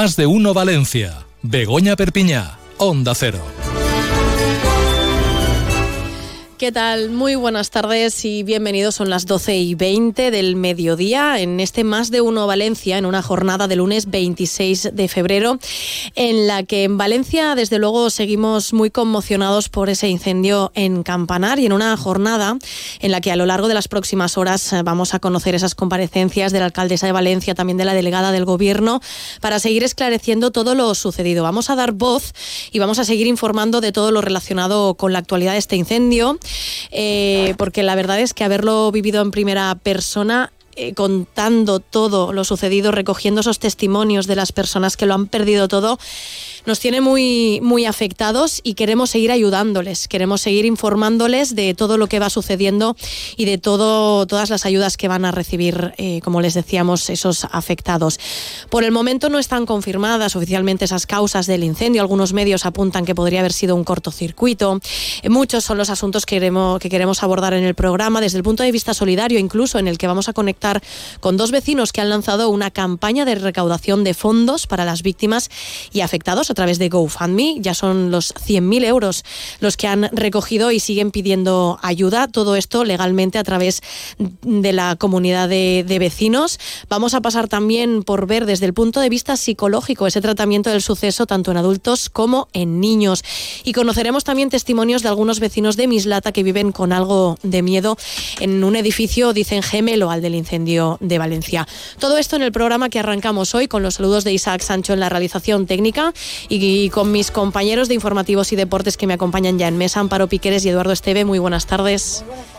Más de uno Valencia. Begoña Perpiñá. Onda Cero. ¿Qué tal? Muy buenas tardes y bienvenidos. Son las 12 y 20 del mediodía en este Más de Uno Valencia, en una jornada de lunes 26 de febrero, en la que en Valencia, desde luego, seguimos muy conmocionados por ese incendio en Campanar y en una jornada en la que a lo largo de las próximas horas eh, vamos a conocer esas comparecencias de la alcaldesa de Valencia, también de la delegada del Gobierno, para seguir esclareciendo todo lo sucedido. Vamos a dar voz y vamos a seguir informando de todo lo relacionado con la actualidad de este incendio eh, porque la verdad es que haberlo vivido en primera persona eh, contando todo lo sucedido, recogiendo esos testimonios de las personas que lo han perdido todo, nos tiene muy, muy afectados y queremos seguir ayudándoles, queremos seguir informándoles de todo lo que va sucediendo y de todo, todas las ayudas que van a recibir, eh, como les decíamos, esos afectados. Por el momento no están confirmadas oficialmente esas causas del incendio. Algunos medios apuntan que podría haber sido un cortocircuito. Eh, muchos son los asuntos que queremos, que queremos abordar en el programa desde el punto de vista solidario, incluso en el que vamos a conectar con dos vecinos que han lanzado una campaña de recaudación de fondos para las víctimas y afectados través de GoFundMe. Ya son los 100.000 euros los que han recogido y siguen pidiendo ayuda. Todo esto legalmente a través de la comunidad de, de vecinos. Vamos a pasar también por ver desde el punto de vista psicológico ese tratamiento del suceso tanto en adultos como en niños. Y conoceremos también testimonios de algunos vecinos de Mislata que viven con algo de miedo en un edificio, dicen gemelo al del incendio de Valencia. Todo esto en el programa que arrancamos hoy con los saludos de Isaac Sancho en la realización técnica y, con mis compañeros de informativos y deportes que me acompañan ya en mesa, Amparo Piqueres y Eduardo Esteve. Muy buenas tardes. Buenas tardes.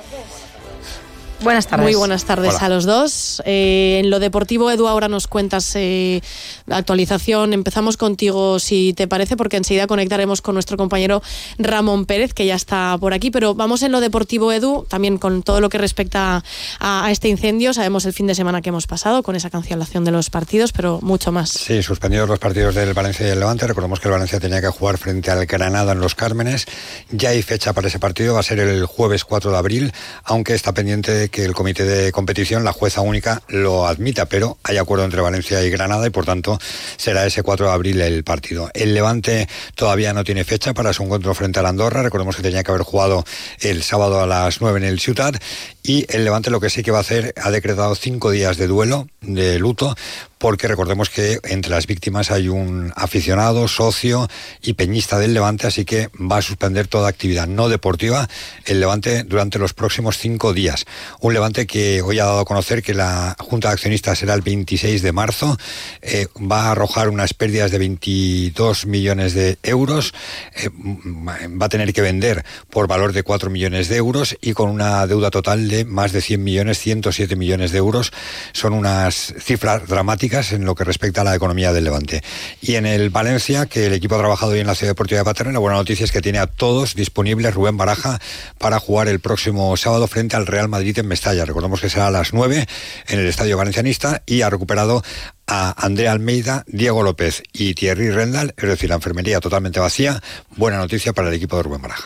Muy buenas tardes a los dos. Eh, en lo deportivo, Edu, ahora nos cuentas eh, la actualización. Empezamos contigo, si te parece, porque enseguida conectaremos con nuestro compañero Ramón Pérez, que ya está por aquí. Pero vamos en lo deportivo, Edu, también con todo lo que respecta a, este incendio. Sabemos el fin de semana que hemos pasado con esa cancelación de los partidos, pero mucho más. Sí, suspendidos los partidos del Valencia y el Levante. Recordemos que el Valencia tenía que jugar frente al Granada en los Cármenes. Ya hay fecha para ese partido, va a ser el jueves 4 de abril, aunque está pendiente que el comité de competición, la jueza única, lo admita, pero hay acuerdo entre Valencia y Granada y por tanto será ese 4 de abril el partido. El Levante todavía no tiene fecha para su encuentro frente al Andorra. Recordemos que tenía que haber jugado el sábado a las 9 en el Ciutat y el Levante lo que sí que va a hacer ha decretado cinco días de duelo, de luto, porque recordemos que entre las víctimas hay un aficionado, socio y peñista del Levante, así que va a suspender toda actividad no deportiva el Levante durante los próximos cinco días. Un Levante que hoy ha dado a conocer que la Junta de Accionistas será el 26 de marzo, eh, va a arrojar unas pérdidas de 22 millones de euros, eh, va a tener que vender por valor de 4 millones de euros y con una deuda total de más de 100 millones, 107 millones de euros. Son unas cifras dramáticas en lo que respecta a la economía del Levante. Y en el Valencia, que el equipo ha trabajado hoy en la Ciudad Deportiva de Paterna, la buena noticia es que tiene a todos disponibles Rubén Baraja para jugar el próximo sábado frente al Real Madrid en Mestalla. Recordemos que será a las 9 en el Estadio Valencianista y ha recuperado a Andrea Almeida, Diego López y Thierry Rendal, es decir, la enfermería totalmente vacía. Buena noticia para el equipo de Rubén Baraja.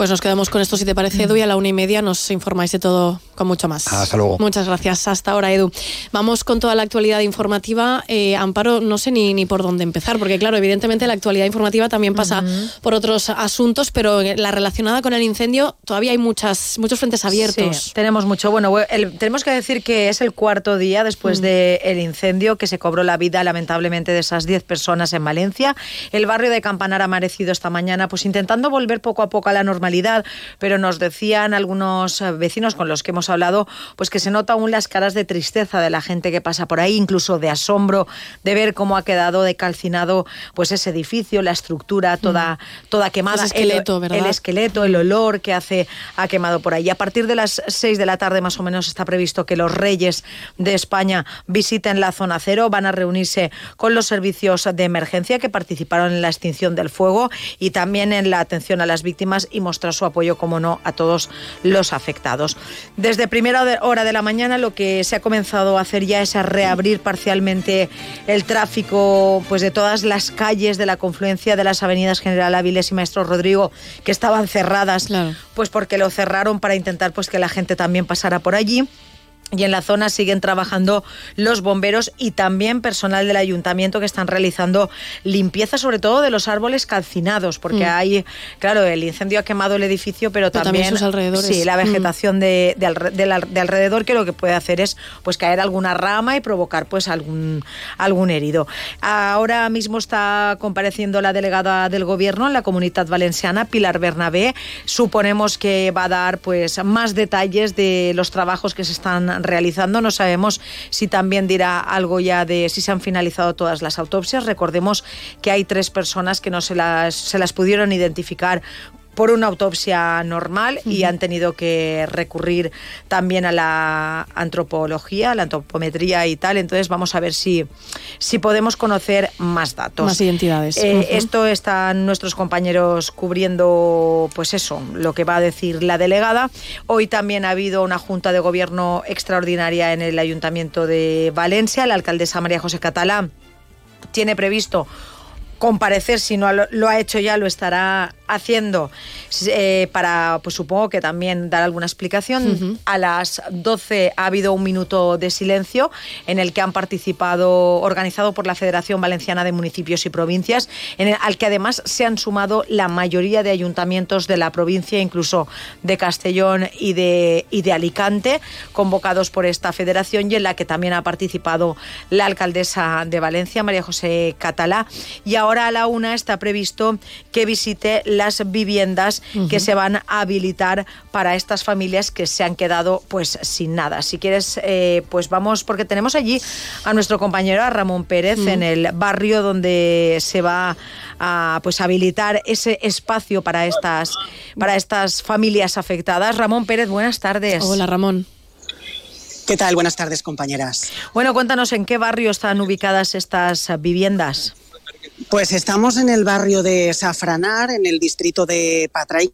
Pues nos quedamos con esto, si te parece, Edu, y a la una y media nos informáis de todo con mucho más. Hasta luego. Muchas gracias. Hasta ahora, Edu. Vamos con toda la actualidad informativa. Eh, Amparo, no sé ni, ni por dónde empezar, porque claro, evidentemente la actualidad informativa también pasa por otros asuntos, pero la relacionada con el incendio todavía hay muchas, muchos frentes abiertos. Sí, tenemos mucho. Bueno, tenemos que decir que es el cuarto día después mm. del incendio que se cobró la vida lamentablemente de esas 10 personas en Valencia. El barrio de Campanar ha amanecido esta mañana pues intentando volver poco a poco a la normalidad pero nos decían algunos eh, vecinos con los que hemos hablado, pues que se nota aún las caras de tristeza de la gente que pasa por ahí, incluso de asombro de ver cómo ha quedado decalcinado pues ese edificio, la estructura toda, mm. toda quemada, el esqueleto, el, el esqueleto, el olor que hace ha quemado por ahí. A partir de las 6 de la tarde más o menos está previsto que los reyes de España visiten la zona cero, van a reunirse con los servicios de emergencia que participaron en la extinción del fuego y también en la atención a las víctimas y mostrar su apoyo, como no, a todos los afectados. Desde primera hora de la mañana lo que se ha comenzado a hacer ya es a reabrir parcialmente el tráfico pues, de todas las calles de la confluencia de las avenidas General Áviles y Maestro Rodrigo, que estaban cerradas, pues porque lo cerraron para intentar pues, que la gente también pasara por allí y en la zona siguen trabajando los bomberos y también personal del ayuntamiento que están realizando limpieza sobre todo de los árboles calcinados porque mm. hay claro el incendio ha quemado el edificio pero, también, sus alrededores sí la mm. vegetación de, de, alrededor que lo que puede hacer es pues caer alguna rama y provocar pues algún algún herido ahora mismo está compareciendo la delegada del gobierno en la comunidad valenciana Pilar Bernabé suponemos que va a dar pues más detalles de los trabajos que se están realizando. No sabemos si también dirá algo ya de si se han finalizado todas las autopsias. Recordemos que hay tres personas que no se las, se las pudieron identificar por una autopsia normal y han tenido que recurrir también a la antropología, a la antropometría y tal. Entonces vamos a ver si, si podemos conocer más datos. Más identidades. Eh, esto están nuestros compañeros cubriendo, pues eso, lo que va a decir la delegada. Hoy también ha habido una junta de gobierno extraordinaria en el Ayuntamiento de Valencia. La alcaldesa María José Catalá tiene previsto comparecer, si no lo ha hecho ya, lo estará haciendo eh, para, pues supongo que también dar alguna explicación. A las 12 ha habido un minuto de silencio en el que han participado, organizado por la Federación Valenciana de Municipios y Provincias, en el, al que además se han sumado la mayoría de ayuntamientos de la provincia, incluso de Castellón y de, y de Alicante, convocados por esta federación y en la que también ha participado la alcaldesa de Valencia, María José Catalá. Y ahora a la una está previsto que visite la las viviendas que se van a habilitar para estas familias que se han quedado pues sin nada. Si quieres, eh, pues vamos, porque tenemos allí a nuestro compañero Ramón Pérez en el barrio donde se va a pues habilitar ese espacio para estas, para estas familias afectadas. Ramón Pérez, buenas tardes. Hola Ramón. ¿Qué tal? Buenas tardes, compañeras. Bueno, cuéntanos en qué barrio están ubicadas estas viviendas. Pues estamos en el barrio de Safranar, en el distrito de Patray,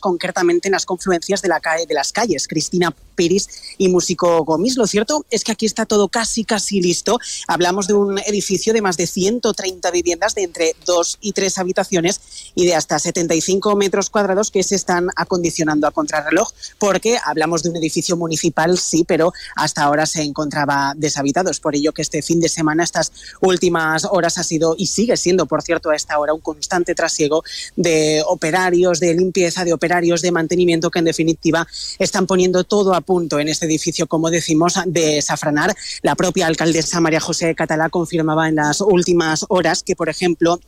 concretamente en las confluencias de, la calle, de las calles. Cristina Piris y Músico Gomis. Lo cierto es que aquí está todo casi, casi listo. Hablamos de un edificio de más de 130 viviendas de entre dos y tres habitaciones y de hasta 75 metros cuadrados que se están acondicionando a contrarreloj, porque hablamos de un edificio municipal, sí, pero hasta ahora se encontraba deshabitado. Es por ello que este fin de semana, estas últimas horas, ha sido y sigue siendo, por cierto, a esta hora un constante trasiego de operarios de limpieza, de operarios de mantenimiento que en definitiva están poniendo todo a punto en este edificio, como decimos, de Safranar. La propia alcaldesa María José Catalá confirmaba en las últimas horas que, por ejemplo,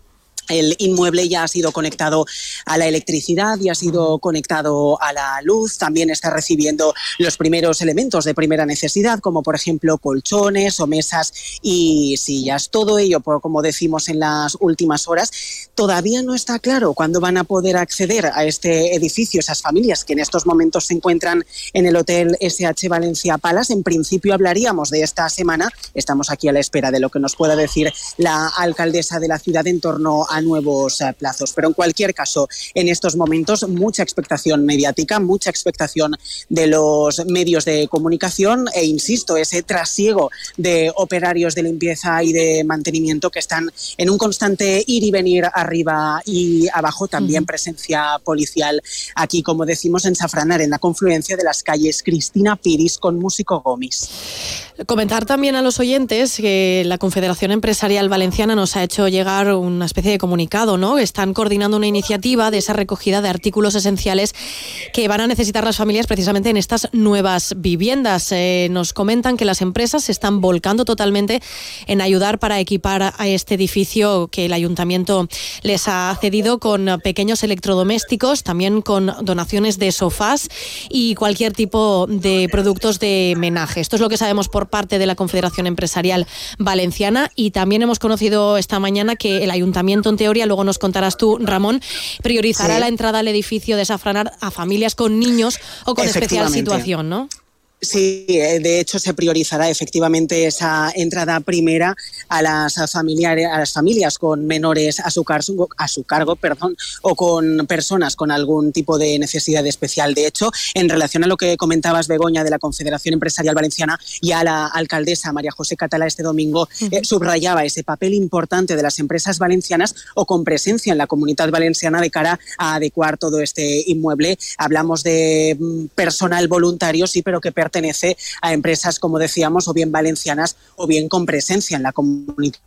el inmueble ya ha sido conectado a la electricidad y ha sido conectado a la luz. También está recibiendo los primeros elementos de primera necesidad, como por ejemplo colchones o mesas y sillas. Todo ello, como decimos en las últimas horas, todavía no está claro cuándo van a poder acceder a este edificio esas familias que en estos momentos se encuentran en el Hotel SH Valencia Palas. En principio hablaríamos de esta semana. Estamos aquí a la espera de lo que nos pueda decir la alcaldesa de la ciudad en torno a nuevos eh, plazos. Pero en cualquier caso, en estos momentos, mucha expectación mediática, mucha expectación de los medios de comunicación e, insisto, ese trasiego de operarios de limpieza y de mantenimiento que están en un constante ir y venir arriba y abajo, también presencia policial aquí, como decimos, en Safranar, en la confluencia de las calles Cristina Piris con Músico Gómez. Comentar también a los oyentes que la Confederación Empresarial Valenciana nos ha hecho llegar una especie de comunicado, ¿no? Están coordinando una iniciativa de esa recogida de artículos esenciales que van a necesitar las familias precisamente en estas nuevas viviendas. Eh, nos comentan que las empresas se están volcando totalmente en ayudar para equipar a este edificio que el ayuntamiento les ha cedido con pequeños electrodomésticos, también con donaciones de sofás y cualquier tipo de productos de menaje. Esto es lo que sabemos por parte de la Confederación Empresarial Valenciana. Y también hemos conocido esta mañana que el ayuntamiento, en teoría, luego nos contarás tú, Ramón, priorizará la entrada al edificio de Safranar a familias con niños o con especial situación, ¿no? Sí, eh, de hecho se priorizará efectivamente esa entrada primera a las familiares, a las familias con menores a su, cargo, a su cargo, perdón, o con personas con algún tipo de necesidad especial. De hecho, en relación a lo que comentabas Begoña de la Confederación Empresarial Valenciana y a la alcaldesa María José Catala este domingo eh, subrayaba ese papel importante de las empresas valencianas o con presencia en la comunidad valenciana de cara a adecuar todo este inmueble. Hablamos de mm, personal voluntario, sí, pero que pertenece a empresas, como decíamos, o bien valencianas o bien con presencia en la comunidad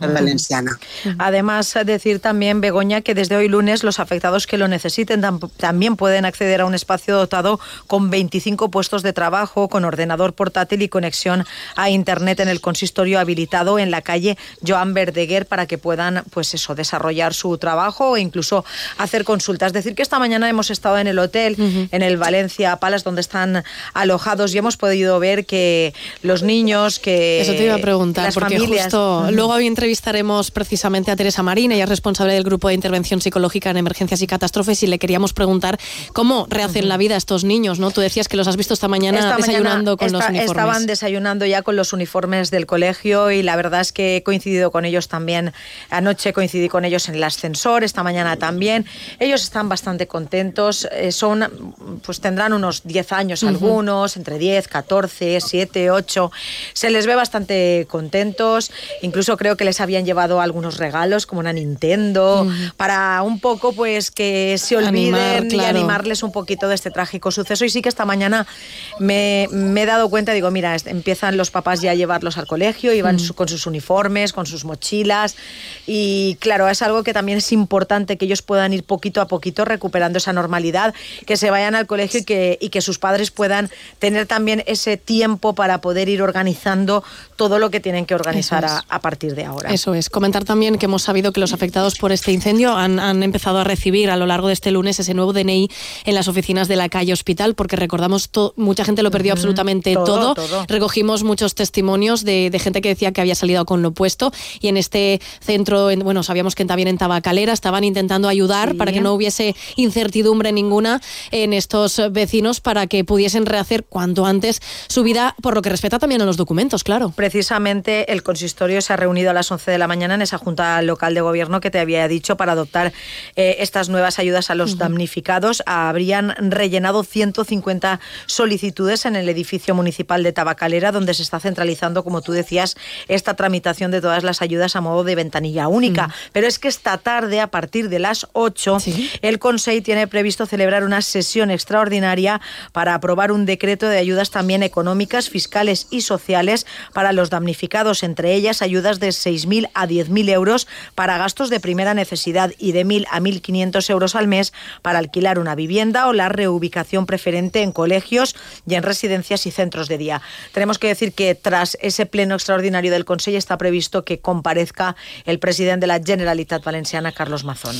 valenciana. Además, decir también, Begoña, que desde hoy lunes los afectados que lo necesiten también pueden acceder a un espacio dotado con 25 puestos de trabajo, con ordenador portátil y conexión a Internet en el consistorio habilitado en la calle Joan Verdeguer para que puedan, pues eso, desarrollar su trabajo o incluso hacer consultas. Es decir, que esta mañana hemos estado en el hotel, en el Valencia Palace, donde están alojados y hemos podido ver que los niños, que... Eso te iba a preguntar, porque justo luego había entrevistaremos precisamente a Teresa Marín, ella es responsable del Grupo de Intervención Psicológica en Emergencias y Catástrofes, y le queríamos preguntar cómo rehacen la vida estos niños, ¿no? Tú decías que los has visto esta mañana desayunando con los uniformes. Estaban desayunando ya con los uniformes del colegio y la verdad es que he coincidido con ellos también. Anoche coincidí con ellos en el ascensor, esta mañana también. Ellos están bastante contentos, eh, son, pues tendrán unos 10 años algunos, entre 10, 14, 7, 8. Se les ve bastante contentos, incluso creo que les habían llevado algunos regalos como una Nintendo para un poco pues que se olviden y animarles un poquito de este trágico suceso. Y sí que esta mañana me, he dado cuenta, digo, mira, empiezan los papás ya a llevarlos al colegio, y van con sus uniformes, con sus mochilas. Y claro, es algo que también es importante que ellos puedan ir poquito a poquito recuperando esa normalidad, que se vayan al colegio y que, y que sus padres puedan tener también ese tiempo para poder ir organizando todo lo que tienen que organizar a partir de ahora. Eso es. Comentar también que hemos sabido que los afectados por este incendio han, empezado a recibir a lo largo de este lunes ese nuevo DNI en las oficinas de la calle Hospital, porque recordamos, mucha gente lo perdió absolutamente todo, Recogimos muchos testimonios de, gente que decía que había salido con lo opuesto. Y en este centro, bueno, sabíamos que también en Tabacalera estaban intentando ayudar para que no hubiese incertidumbre ninguna en estos vecinos para que pudiesen rehacer cuanto antes su vida, por lo que respecta también a los documentos, claro. Precisamente el consistorio se ha reunido a las 11 de la mañana en esa Junta Local de Gobierno que te había dicho para adoptar eh, estas nuevas ayudas a los damnificados. Habrían rellenado 150 solicitudes en el edificio municipal de Tabacalera, donde se está centralizando, como tú decías, esta tramitación de todas las ayudas a modo de ventanilla única. Pero es que esta tarde, a partir de las 8, el Consejo tiene previsto celebrar una sesión extraordinaria para aprobar un decreto de ayudas también económicas, fiscales y sociales para los damnificados, entre ellas ayudas de 6.000 a 10.000 euros para gastos de primera necesidad y de 1.000 a 1.500 euros al mes para alquilar una vivienda o la reubicación preferente en colegios y en residencias y centros de día. Tenemos que decir que tras ese pleno extraordinario del Consejo está previsto que comparezca el presidente de la Generalitat Valenciana, Carlos Mazón.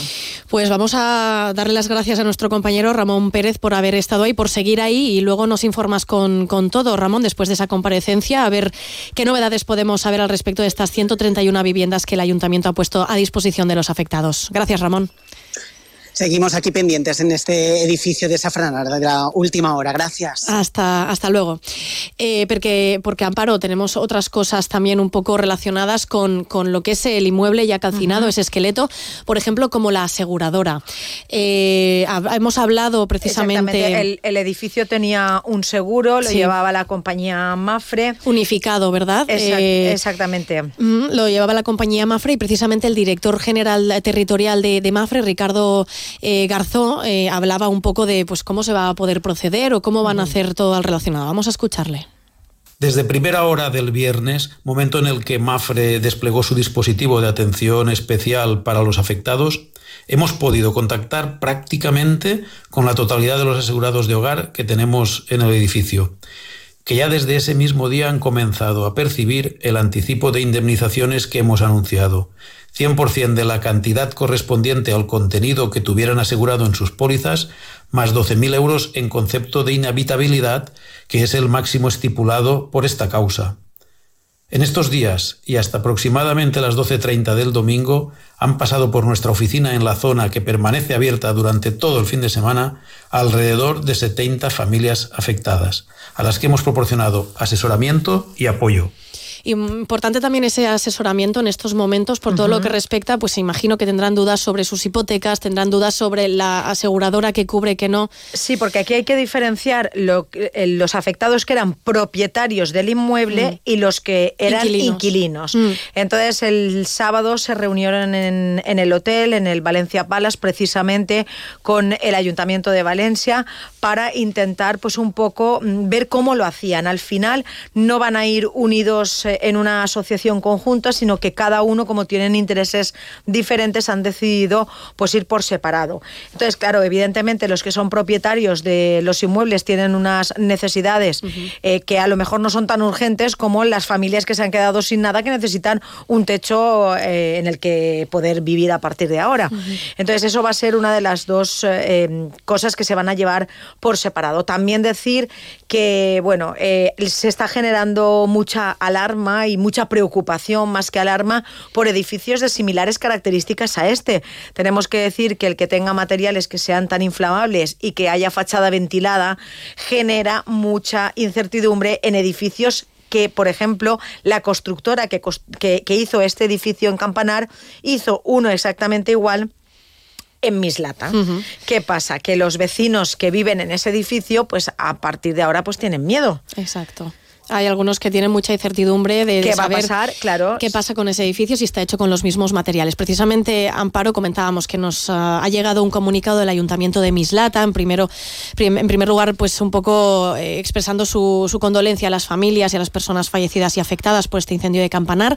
Pues vamos a darle las gracias a nuestro compañero Ramón Pérez por haber estado ahí, por seguir ahí y luego nos informas con, con todo, Ramón, después de esa comparecencia, a ver qué novedades podemos saber al respecto de estas 131 viviendas que el ayuntamiento ha puesto a disposición de los afectados. Gracias, Ramón. Seguimos aquí pendientes en este edificio de Safranar de la última hora. Gracias. Hasta, hasta luego. Eh, porque, porque, Amparo, tenemos otras cosas también un poco relacionadas con, con lo que es el inmueble ya calcinado, ese esqueleto, por ejemplo, como la aseguradora. Eh, hemos hablado precisamente... El, el, edificio tenía un seguro, lo llevaba la compañía Mafre. Unificado, ¿verdad? Eh, exactamente. lo llevaba la compañía Mafre y precisamente el director general territorial de, de Mafre, Ricardo eh, Garzó eh, hablaba un poco de pues, cómo se va a poder proceder o cómo van a hacer todo al relacionado. Vamos a escucharle. Desde primera hora del viernes, momento en el que Mafre desplegó su dispositivo de atención especial para los afectados, hemos podido contactar prácticamente con la totalidad de los asegurados de hogar que tenemos en el edificio, que ya desde ese mismo día han comenzado a percibir el anticipo de indemnizaciones que hemos anunciado, 100% de la cantidad correspondiente al contenido que tuvieran asegurado en sus pólizas, más 12.000 euros en concepto de inhabitabilidad, que es el máximo estipulado por esta causa. En estos días y hasta aproximadamente las 12.30 del domingo han pasado por nuestra oficina en la zona que permanece abierta durante todo el fin de semana alrededor de 70 familias afectadas, a las que hemos proporcionado asesoramiento y apoyo. Importante también ese asesoramiento en estos momentos por todo lo que respecta, pues imagino que tendrán dudas sobre sus hipotecas, tendrán dudas sobre la aseguradora que cubre que no. Sí, porque aquí hay que diferenciar eh, los afectados que eran propietarios del inmueble mm. y los que eran inquilinos. Mm. Entonces el sábado se reunieron en, en el hotel, en el Valencia Palace, precisamente con el Ayuntamiento de Valencia para intentar pues un poco mm, ver cómo lo hacían. Al final no van a ir unidos en una asociación conjunta, sino que cada uno, como tienen intereses diferentes, han decidido pues ir por separado. Entonces, claro, evidentemente los que son propietarios de los inmuebles tienen unas necesidades eh, que a lo mejor no son tan urgentes como las familias que se han quedado sin nada que necesitan un techo eh, en el que poder vivir a partir de ahora. Entonces, eso va a ser una de las dos cosas que se van a llevar por separado. También decir que, bueno, se está generando mucha alarma y mucha preocupación, más que alarma, por edificios de similares características a este. Tenemos que decir que el que tenga materiales que sean tan inflamables y que haya fachada ventilada genera mucha incertidumbre en edificios que, por ejemplo, la constructora que, que, hizo este edificio en Campanar hizo uno exactamente igual en Mislata. ¿Qué pasa? Que los vecinos que viven en ese edificio, pues a partir de ahora, pues tienen miedo. Exacto. Hay algunos que tienen mucha incertidumbre de, ¿Qué va a pasar? Claro. qué pasa con ese edificio si está hecho con los mismos materiales. Precisamente, Amparo, comentábamos que nos ah, ha llegado un comunicado del Ayuntamiento de Mislata, en, primero, en primer lugar, pues un poco eh, expresando su, condolencia a las familias y a las personas fallecidas y afectadas por este incendio de Campanar.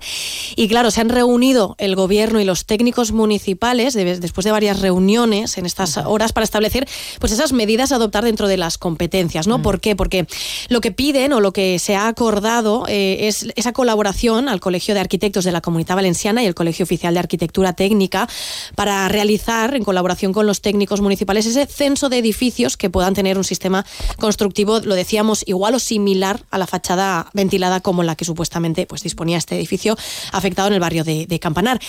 Y claro, se han reunido el gobierno y los técnicos municipales después de varias reuniones en estas horas para establecer pues esas medidas a adoptar dentro de las competencias, ¿no? ¿Por qué? Porque lo que piden o lo que se ha acordado eh, es esa colaboración al Colegio de Arquitectos de la Comunidad Valenciana y el Colegio Oficial de Arquitectura Técnica para realizar, en colaboración con los técnicos municipales, ese censo de edificios que puedan tener un sistema constructivo, lo decíamos, igual o similar a la fachada ventilada como la que supuestamente pues, disponía este edificio afectado en el barrio de, Campanar.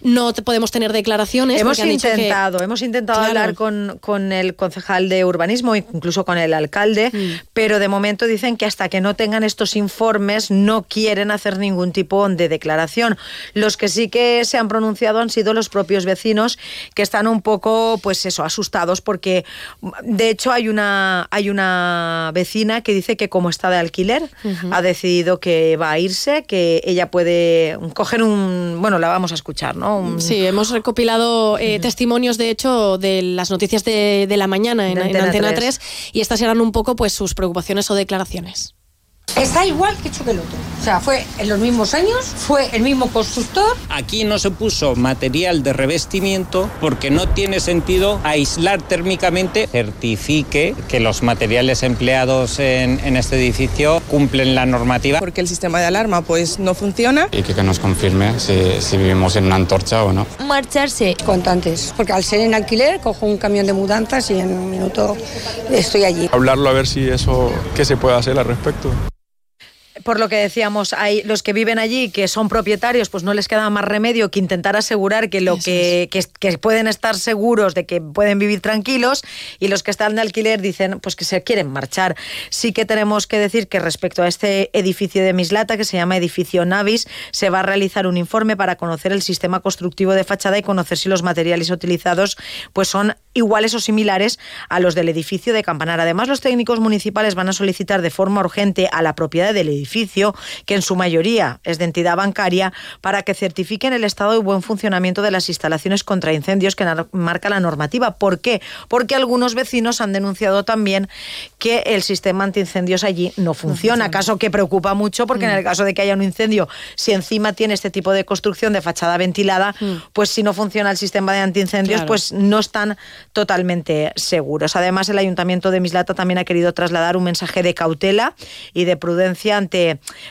No podemos tener declaraciones. Hemos intentado, hemos intentado hablar con, con, el concejal de urbanismo, incluso con el alcalde, mm. pero de momento dicen que hasta que no tengan estos informes no quieren hacer ningún tipo de declaración. Los que sí que se han pronunciado han sido los propios vecinos que están un poco, pues eso, asustados porque de hecho hay una, hay una vecina que dice que como está de alquiler ha decidido que va a irse, que ella puede coger un, bueno, la vamos a escuchar, ¿no? Sí, hemos recopilado eh, testimonios de hecho de las noticias de, la mañana en, Antena, 3. y estas eran un poco pues sus preocupaciones o declaraciones. Está igual que hecho que el otro. O sea, fue en los mismos años, fue el mismo constructor. Aquí no se puso material de revestimiento porque no tiene sentido aislar térmicamente. Certifique que los materiales empleados en, en este edificio cumplen la normativa. Porque el sistema de alarma pues no funciona. Y que, que nos confirme si, si vivimos en una antorcha o no. Marcharse. Contantes. Porque al ser en alquiler cojo un camión de mudanzas y en un minuto estoy allí. Hablarlo a ver si eso, qué se puede hacer al respecto por lo que decíamos, hay los que viven allí, que son propietarios, pues no les queda más remedio que intentar asegurar que lo que, que, pueden estar seguros de que pueden vivir tranquilos y los que están de alquiler dicen pues que se quieren marchar. Sí que tenemos que decir que respecto a este edificio de Mislata, que se llama edificio Navis, se va a realizar un informe para conocer el sistema constructivo de fachada y conocer si los materiales utilizados pues son iguales o similares a los del edificio de Campanar. Además, los técnicos municipales van a solicitar de forma urgente a la propiedad del edificio, que en su mayoría es de entidad bancaria, para que certifiquen el estado y buen funcionamiento de las instalaciones contra incendios que marca la normativa. ¿Por qué? Porque algunos vecinos han denunciado también que el sistema antiincendios allí no funciona, caso que preocupa mucho porque en el mm. caso de que haya un incendio, si encima tiene este tipo de construcción de fachada ventilada, mm. pues si no funciona el sistema de antiincendios, pues no están totalmente seguros. Además, el Ayuntamiento de Mislata también ha querido trasladar un mensaje de cautela y de prudencia ante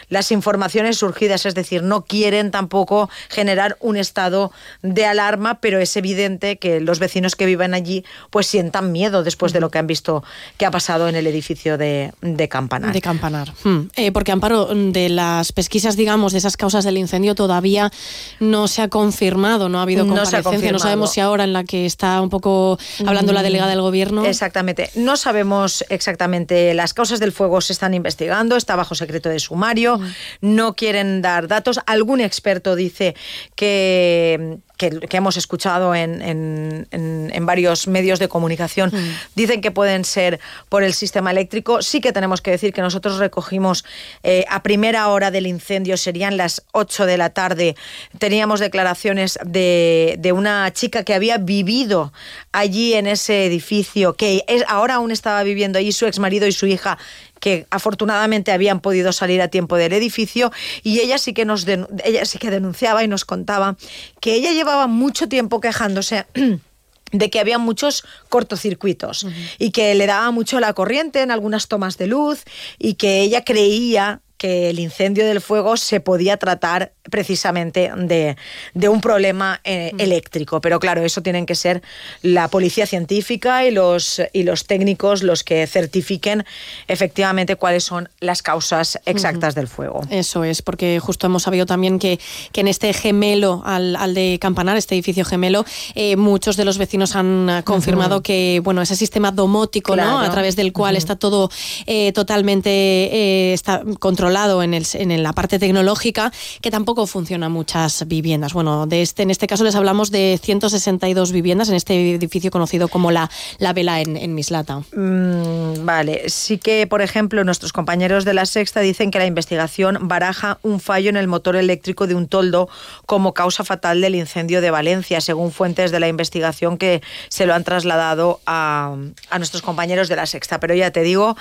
las informaciones surgidas, es decir, no quieren tampoco generar un estado de alarma, pero es evidente que los vecinos que viven allí pues sientan miedo después de lo que han visto que ha pasado en el edificio de, Campanar. De Campanar. Hmm. Eh, porque, Amparo, de las pesquisas, digamos, de esas causas del incendio todavía no se ha confirmado, no ha habido comparecencia, no, no sabemos si ahora en la que está un poco hablando la mm, delegada del gobierno. Exactamente. No sabemos exactamente las causas del fuego, se están investigando, está bajo secreto de sumario, no quieren dar datos. Algún experto dice que que, hemos escuchado en, en, varios medios de comunicación, mm. dicen que pueden ser por el sistema eléctrico. Sí que tenemos que decir que nosotros recogimos eh, a primera hora del incendio, serían las 8 de la tarde, teníamos declaraciones de, de una chica que había vivido allí en ese edificio, que es, ahora aún estaba viviendo allí su exmarido y su hija que afortunadamente habían podido salir a tiempo del edificio y ella sí que nos ella sí que denunciaba y nos contaba que ella llevaba mucho tiempo quejándose de que había muchos cortocircuitos y que le daba mucho la corriente en algunas tomas de luz y que ella creía que el incendio del fuego se podía tratar precisamente de, un problema eh, eléctrico. Pero claro, eso tienen que ser la policía científica y los, y los técnicos los que certifiquen efectivamente cuáles son las causas exactas del fuego. Eso es, porque justo hemos sabido también que, que en este gemelo al, de Campanar, este edificio gemelo, eh, muchos de los vecinos han confirmado que bueno, ese sistema domótico, ¿no? a través del cual está todo eh, totalmente está controlado en, el, en la parte tecnológica, que tampoco funciona muchas viviendas. Bueno, de este, en este caso les hablamos de 162 viviendas en este edificio conocido como la, la Vela en, Mislata. Mm, vale, sí que, por ejemplo, nuestros compañeros de la Sexta dicen que la investigación baraja un fallo en el motor eléctrico de un toldo como causa fatal del incendio de Valencia, según fuentes de la investigación que se lo han trasladado a, a nuestros compañeros de la Sexta. Pero ya te digo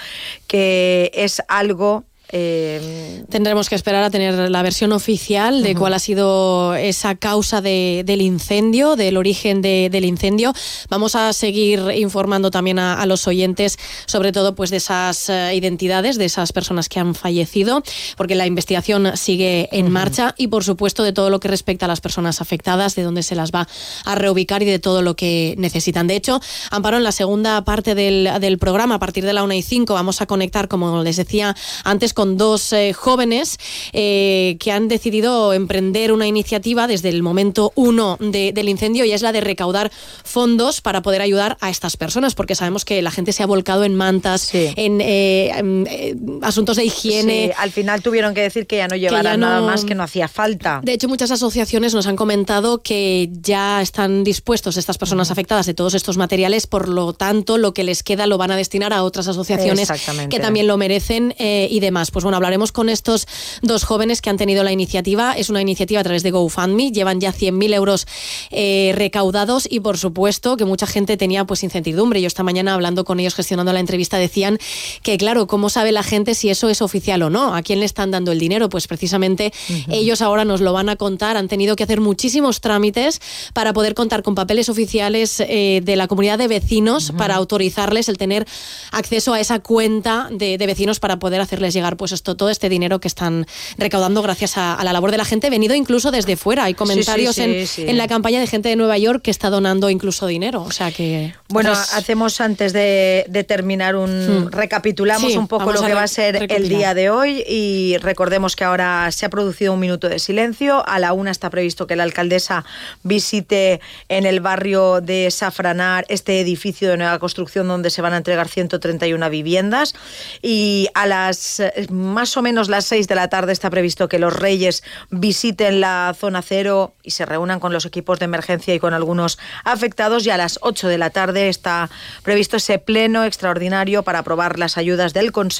que es algo eh, Tendremos que esperar a tener la versión oficial de cuál ha sido esa causa del incendio, del origen del incendio. Vamos a seguir informando también a, los oyentes, sobre todo pues de esas eh, identidades, de esas personas que han fallecido, porque la investigación sigue en marcha y por supuesto de todo lo que respecta a las personas afectadas, de dónde se las va a reubicar y de todo lo que necesitan. De hecho, Amparo, en la segunda parte del, del programa, a partir de la 1 y 5, vamos a conectar, como les decía antes, con con dos eh, jóvenes eh, que han decidido emprender una iniciativa desde el momento uno del incendio y es la de recaudar fondos para poder ayudar a estas personas, porque sabemos que la gente se ha volcado en mantas, en, eh, asuntos de higiene. al final tuvieron que decir que ya no llevaran nada más, que no hacía falta. De hecho, muchas asociaciones nos han comentado que ya están dispuestos estas personas afectadas de todos estos materiales, por lo tanto, lo que les queda lo van a destinar a otras asociaciones que también lo merecen y demás. Pues bueno, hablaremos con estos dos jóvenes que han tenido la iniciativa. Es una iniciativa a través de GoFundMe, llevan ya 100.000 euros eh, recaudados y por supuesto que mucha gente tenía pues incertidumbre. Yo esta mañana hablando con ellos, gestionando la entrevista, decían que claro, ¿cómo sabe la gente si eso es oficial o no? ¿A quién le están dando el dinero? Pues precisamente ellos ahora nos lo van a contar. Han tenido que hacer muchísimos trámites para poder contar con papeles oficiales eh, de la comunidad de vecinos para autorizarles el tener acceso a esa cuenta de, de vecinos para poder hacerles llegar pues esto, todo este dinero que están recaudando gracias a, la labor de la gente, venido incluso desde fuera. Hay comentarios en, la campaña de gente de Nueva York que está donando incluso dinero. O sea que. Bueno, hacemos antes de, terminar un. Hmm. Recapitulamos un poco lo que va a ser el día de hoy y recordemos que ahora se ha producido un minuto de silencio. A la una está previsto que la alcaldesa visite en el barrio de Safranar este edificio de nueva construcción donde se van a entregar 131 viviendas y a las más o menos las 6 de la tarde está previsto que los Reyes visiten la zona cero y se reúnan con los equipos de emergencia y con algunos afectados. Y a las 8 de la tarde está previsto ese pleno extraordinario para aprobar las ayudas del Consejo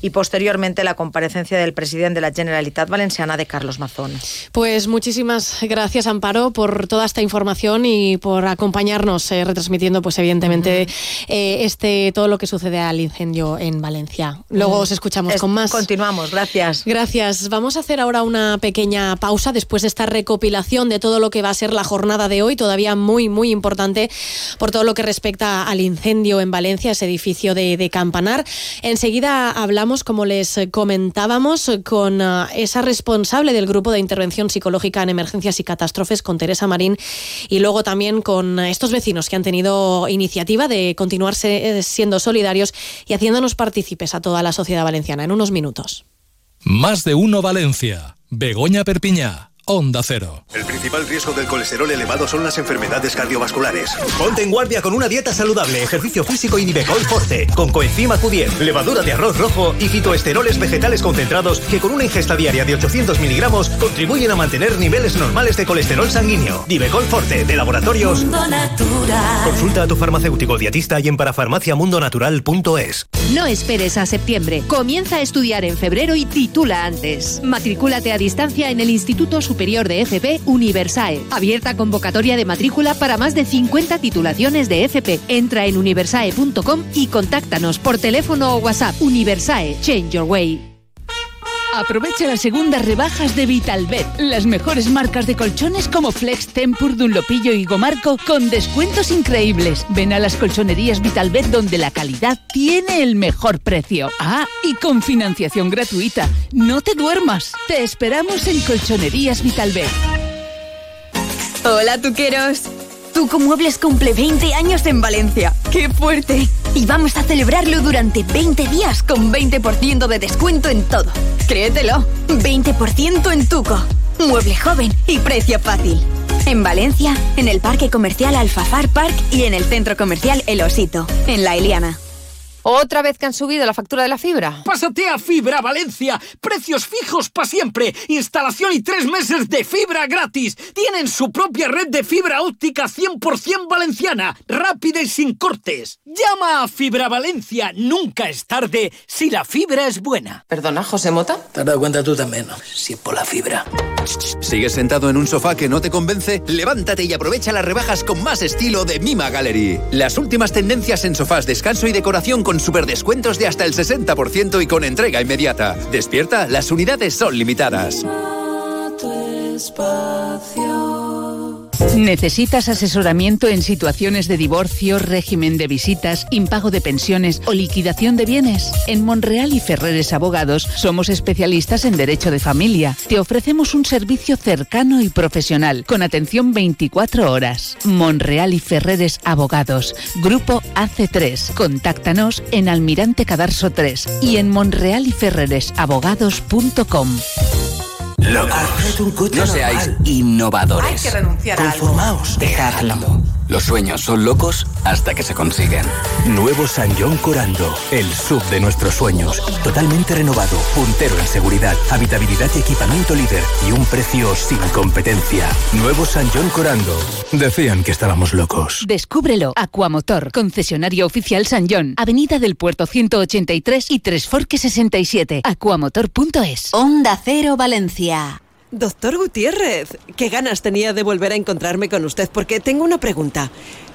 y posteriormente la comparecencia del presidente de la Generalitat Valenciana de Carlos Mazón. Pues muchísimas gracias, Amparo, por toda esta información y por acompañarnos eh, retransmitiendo, pues evidentemente, eh, este todo lo que sucede al incendio en Valencia. Luego os escuchamos con más. Continuamos, gracias. Gracias. Vamos a hacer ahora una pequeña pausa después de esta recopilación de todo lo que va a ser la jornada de hoy, todavía muy, muy importante por todo lo que respecta al incendio en Valencia, ese edificio de, Campanar. Enseguida hablamos, como les comentábamos, con uh, esa responsable del grupo de intervención psicológica en emergencias y catástrofes, con Teresa Marín, y luego también con estos vecinos que han tenido iniciativa de continuar siendo solidarios y haciéndonos partícipes a toda la sociedad valenciana. En unos minutos. Más de uno Valencia. Begoña Perpiñá. Onda Cero. El principal riesgo del colesterol elevado son las enfermedades cardiovasculares. Ponte en guardia con una dieta saludable, ejercicio físico y Nivecol Forte, con coenzima Q10, levadura de arroz rojo y fitoesteroles vegetales concentrados que con una ingesta diaria de 800 miligramos contribuyen a mantener niveles normales de colesterol sanguíneo. Nivecol Forte, de laboratorios Mundo Natural. Consulta a tu farmacéutico dietista y en parafarmaciamundonatural.es. No esperes a septiembre. Comienza a estudiar en febrero y titula antes. Matrículate a distancia en el Instituto Superior de FP Universae. Abierta convocatoria de matrícula para más de 50 titulaciones de FP. Entra en universae.com y contáctanos por teléfono o WhatsApp. Universae, change your way. Aprovecha las segundas rebajas de Vitalbet. Las mejores marcas de colchones como Flex, Tempur, Dunlopillo y Gomarco con descuentos increíbles. Ven a las colchonerías Vitalbet donde la calidad tiene el mejor precio. Ah, y con financiación gratuita. No te duermas. Te esperamos en Colchonerías Vitalbet. Hola, tuqueros. Tuco Muebles cumple 20 años en Valencia. ¡Qué fuerte! Y vamos a celebrarlo durante 20 días con 20% de descuento en todo. Créetelo, 20% en Tuco. Mueble joven y precio fácil. En Valencia, en el Parque Comercial Alfafar Park y en el Centro Comercial El Osito, en La Eliana. ¿Otra vez que han subido la factura de la fibra? Pásate a Fibra Valencia. Precios fijos para siempre. Instalación y tres meses de fibra gratis. Tienen su propia red de fibra óptica 100% valenciana. Rápida y sin cortes. Llama a Fibra Valencia. Nunca es tarde si la fibra es buena. Perdona, José Mota. Te has dado cuenta tú también, ¿no? Si por la fibra. ¿Sigues sentado en un sofá que no te convence? Levántate y aprovecha las rebajas con más estilo de Mima Gallery. Las últimas tendencias en sofás, descanso y decoración con super descuentos de hasta el 60% y con entrega inmediata. Despierta, las unidades son limitadas. ¿Necesitas asesoramiento en situaciones de divorcio, régimen de visitas, impago de pensiones o liquidación de bienes? En Monreal y Ferreres Abogados somos especialistas en derecho de familia. Te ofrecemos un servicio cercano y profesional con atención 24 horas. Monreal y Ferreres Abogados, Grupo AC3. Contáctanos en Almirante Cadarso 3 y en monrealyferreresabogados.com. Locos. No seáis innovadores. Hay que renunciar a algo. Conformaos. Dejadlo. Los sueños son locos hasta que se consiguen. Nuevo San John Corando, el sub de nuestros sueños. Totalmente renovado, puntero en seguridad, habitabilidad y equipamiento líder y un precio sin competencia. Nuevo San John Corando. Decían que estábamos locos. Descúbrelo. Aquamotor, concesionario oficial San John, Avenida del Puerto 183 y Tres Forques 67. Aquamotor.es. Onda Cero Valencia. Doctor Gutiérrez, qué ganas tenía de volver a encontrarme con usted porque tengo una pregunta.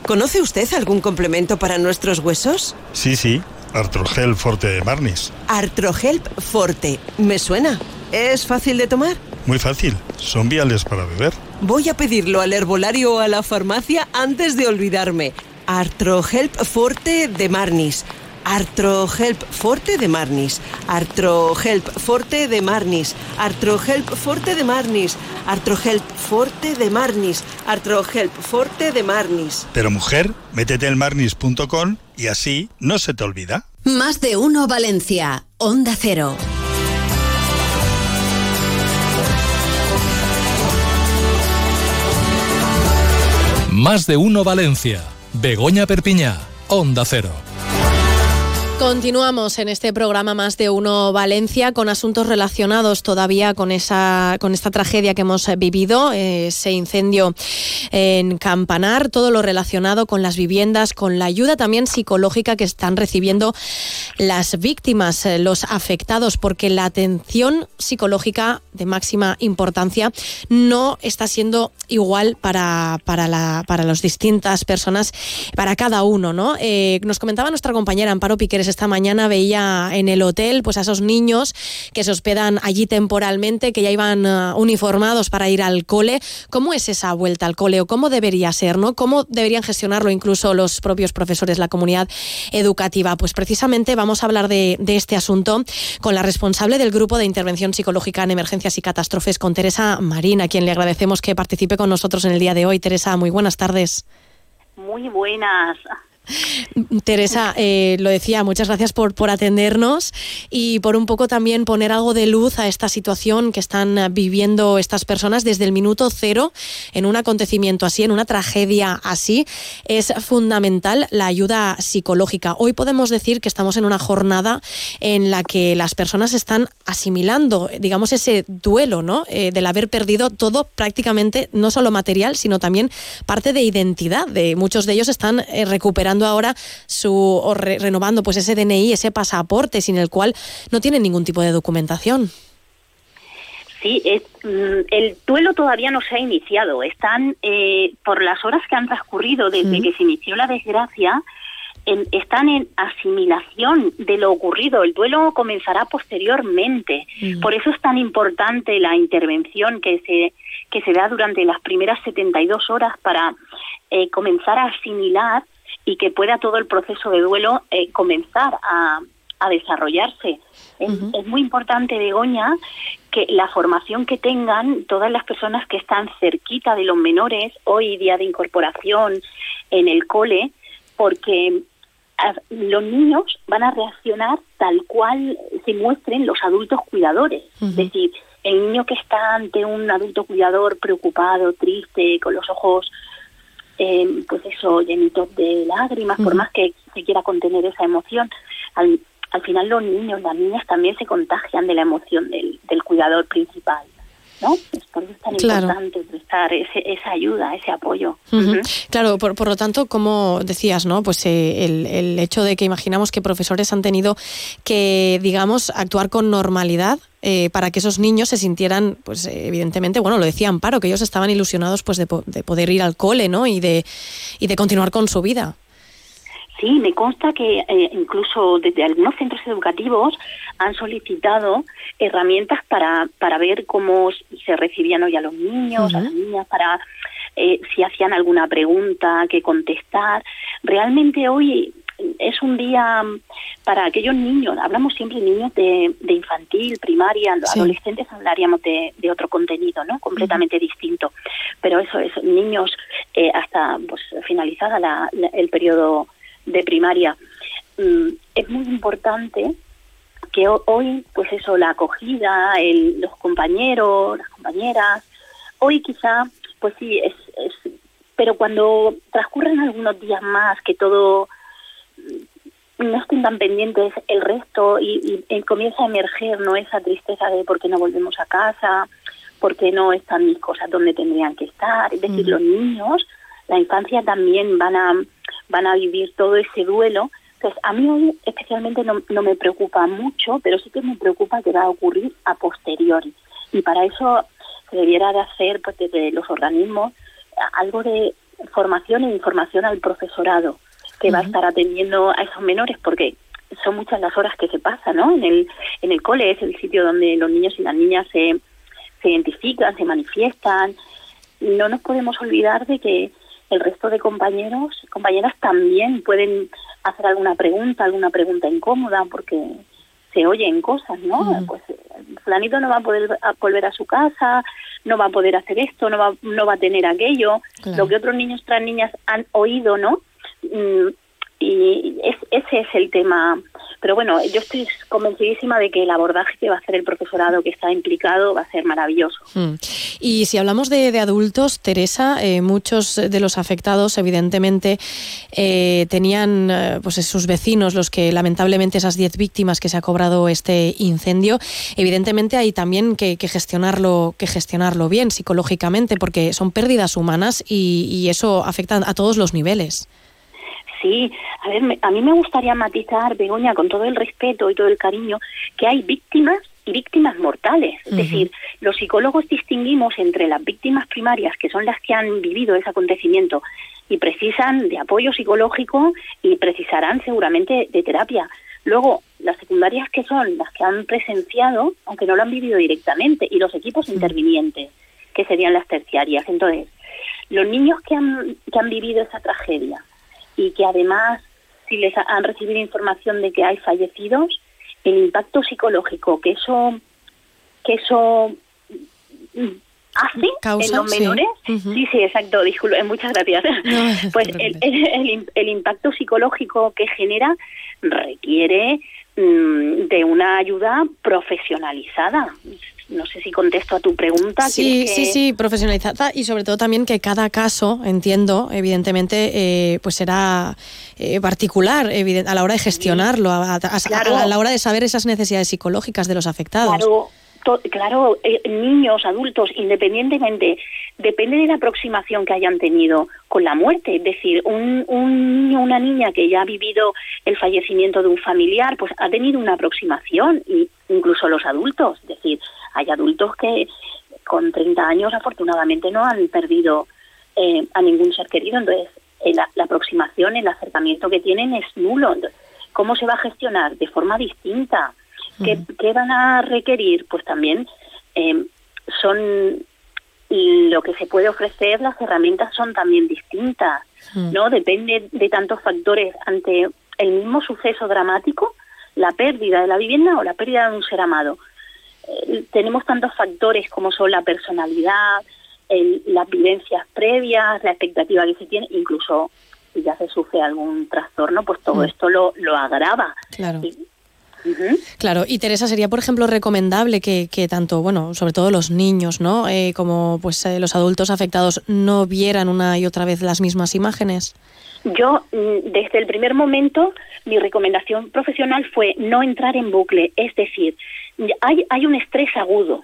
¿Conoce usted algún complemento para nuestros huesos? Sí, sí, Artrogel Forte de Marnis. Artrogel Forte, me suena. ¿Es fácil de tomar? Muy fácil, son viales para beber. Voy a pedirlo al herbolario o a la farmacia antes de olvidarme. Artrohelp Forte de Marnis. Artrohelp Forte de Marnis. Artrohelp Forte de Marnis. Artrohelp Forte de Marnis. Artrohelp Forte de Marnis. Artrohelp Forte de Marnis. Pero mujer, métete en marnis.com y así no se te olvida. Más de uno Valencia. Onda Cero. Más de uno Valencia. Begoña Perpiñá. Onda Cero. Continuamos en este programa Más de Uno Valencia con asuntos relacionados todavía con, esa, con esta tragedia que hemos vivido, ese incendio en Campanar, todo lo relacionado con las viviendas, con la ayuda también psicológica que están recibiendo las víctimas, eh, los afectados, porque la atención psicológica de máxima importancia no está siendo igual para, para, la, para las distintas personas, para cada uno. ¿no? Eh, nos comentaba nuestra compañera Amparo Piqueres esta mañana veía en el hotel pues a esos niños que se hospedan allí temporalmente, que ya iban uh, uniformados para ir al cole. ¿Cómo es esa vuelta al cole o cómo debería ser? ¿no? ¿Cómo deberían gestionarlo incluso los propios profesores, la comunidad educativa? Pues precisamente vamos a hablar de, de este asunto con la responsable del Grupo de Intervención Psicológica en Emergencias y Catástrofes, con Teresa Marín, a quien le agradecemos que participe con nosotros en el día de hoy. Teresa, muy buenas tardes. Muy buenas. Teresa, eh, lo decía, muchas gracias por, atendernos y por un poco también poner algo de luz a esta situación que están viviendo estas personas desde el minuto cero en un acontecimiento así, en una tragedia así. Es fundamental la ayuda psicológica. Hoy podemos decir que estamos en una jornada en la que las personas están asimilando, digamos, ese duelo, ¿no? Eh, del haber perdido todo prácticamente, no solo material, sino también parte de identidad. De muchos de ellos están eh, recuperando ahora su o renovando pues ese DNI, ese pasaporte sin el cual no tienen ningún tipo de documentación. Sí, mm, el duelo todavía no se ha iniciado. Están, eh, por las horas que han transcurrido desde que se inició la desgracia, están en asimilación de lo ocurrido. El duelo comenzará posteriormente. Por eso es tan importante la intervención que se, que se da durante las primeras 72 horas para eh, comenzar a asimilar y que pueda todo el proceso de duelo eh, comenzar a, a desarrollarse. es, muy importante, Begoña, que la formación que tengan todas las personas que están cerquita de los menores, hoy día de incorporación en el cole, porque los niños van a reaccionar tal cual se muestren los adultos cuidadores. Es decir, el niño que está ante un adulto cuidador preocupado, triste, con los ojos eh, pues eso, llenitos de lágrimas, por más que se quiera contener esa emoción, al, al final los niños, las niñas también se contagian de la emoción del, del cuidador principal. ¿No? Es por eso es tan importante prestar ese, esa ayuda, ese apoyo. Claro, por, por, lo tanto, como decías, ¿no? Pues eh, el, el, hecho de que imaginamos que profesores han tenido que, digamos, actuar con normalidad eh, para que esos niños se sintieran, pues evidentemente, bueno, lo decía Amparo, que ellos estaban ilusionados pues de, de poder ir al cole, ¿no? Y de, y de continuar con su vida. Sí, me consta que eh, incluso desde algunos centros educativos han solicitado herramientas para, para ver cómo se recibían hoy a los niños, a las niñas, para eh, si hacían alguna pregunta que contestar. Realmente hoy es un día para aquellos niños, hablamos siempre de niños de, de infantil, primaria, los adolescentes hablaríamos de, de, otro contenido, ¿no? Completamente distinto. Pero eso es, niños eh, hasta pues finalizada la, el periodo de primaria. Mm, es muy importante que hoy, pues eso, la acogida, el, los compañeros, las compañeras, hoy quizá, pues sí, es, es, pero cuando transcurren algunos días más, que todo mm, no estén tan pendientes el resto y, y, comienza a emerger no esa tristeza de por qué no volvemos a casa, por qué no están mis cosas donde tendrían que estar. Es decir, los niños, la infancia también van a van a vivir todo ese duelo. Entonces, a mí hoy especialmente no, no me preocupa mucho, pero sí que me preocupa que va a ocurrir a posteriori. Y para eso se debiera de hacer pues, desde los organismos algo de formación e información al profesorado que va a estar atendiendo a esos menores porque son muchas las horas que se pasan, ¿no? En el, en el cole es el sitio donde los niños y las niñas se, se identifican, se manifiestan. No nos podemos olvidar de que el resto de compañeros, compañeras también pueden hacer alguna pregunta, alguna pregunta incómoda, porque se oyen cosas, ¿no? Mm. Pues Flanito no va a poder volver a su casa, no va a poder hacer esto, no va, no va a tener aquello, lo que otros niños, otras niñas han oído, ¿no? Mm, y es, ese es el tema pero bueno, yo estoy convencidísima de que el abordaje que va a hacer el profesorado que está implicado va a ser maravilloso. Mm. Y si hablamos de, adultos, Teresa, eh, muchos de los afectados evidentemente eh, tenían eh, pues sus vecinos, los que lamentablemente esas 10 víctimas que se ha cobrado este incendio, evidentemente hay también que, gestionarlo, que gestionarlo bien psicológicamente porque son pérdidas humanas y, y eso afecta a todos los niveles. Sí, a ver, a mí me gustaría matizar, Begoña, con todo el respeto y todo el cariño, que hay víctimas y víctimas mortales. Es decir, los psicólogos distinguimos entre las víctimas primarias, que son las que han vivido ese acontecimiento y precisan de apoyo psicológico y precisarán seguramente de terapia. Luego, las secundarias que son las que han presenciado, aunque no lo han vivido directamente, y los equipos intervinientes, que serían las terciarias. Entonces, los niños que han, que han vivido esa tragedia, y que además si les han recibido información de que hay fallecidos, el impacto psicológico que eso que eso hace Causa, en los sí. menores. Sí, sí, exacto, disculpe, muchas gracias. No, pues el, el- el impacto psicológico que genera requiere mm, de una ayuda profesionalizada. No sé si contesto a tu pregunta. Sí, ¿quieres sí, sí, profesionalizada y sobre todo también que cada caso, entiendo, evidentemente, eh, pues será eh, particular eviden- a la hora de gestionarlo, a, a- a- Claro. a la hora de saber esas necesidades psicológicas de los afectados. Claro, eh, niños, adultos, independientemente, depende de la aproximación que hayan tenido con la muerte. Es decir, un, un niño o una niña que ya ha vivido el fallecimiento de un familiar, pues ha tenido una aproximación, y incluso los adultos. Es decir, hay adultos que con 30 años afortunadamente no han perdido eh, a ningún ser querido. Entonces, eh, la, la aproximación, el acercamiento que tienen es nulo. Entonces, ¿Cómo se va a gestionar? De forma distinta. ¿Qué, qué van a requerir? Pues también eh, son lo que se puede ofrecer, las herramientas son también distintas, ¿no? Depende de tantos factores ante el mismo suceso dramático, la pérdida de la vivienda o la pérdida de un ser amado. Eh, tenemos tantos factores como son la personalidad, el- las vivencias previas, la expectativa que se tiene, incluso si ya se sufre algún trastorno, pues todo Mm. esto lo, lo agrava. Claro. Y-. Claro, y Teresa, sería, por ejemplo, recomendable que, que tanto, bueno, sobre todo los niños, ¿no? Eh, como pues eh, los adultos afectados no vieran una y otra vez las mismas imágenes. Yo, mm, desde el primer momento, mi recomendación profesional fue no entrar en bucle, es decir, hay, hay un estrés agudo.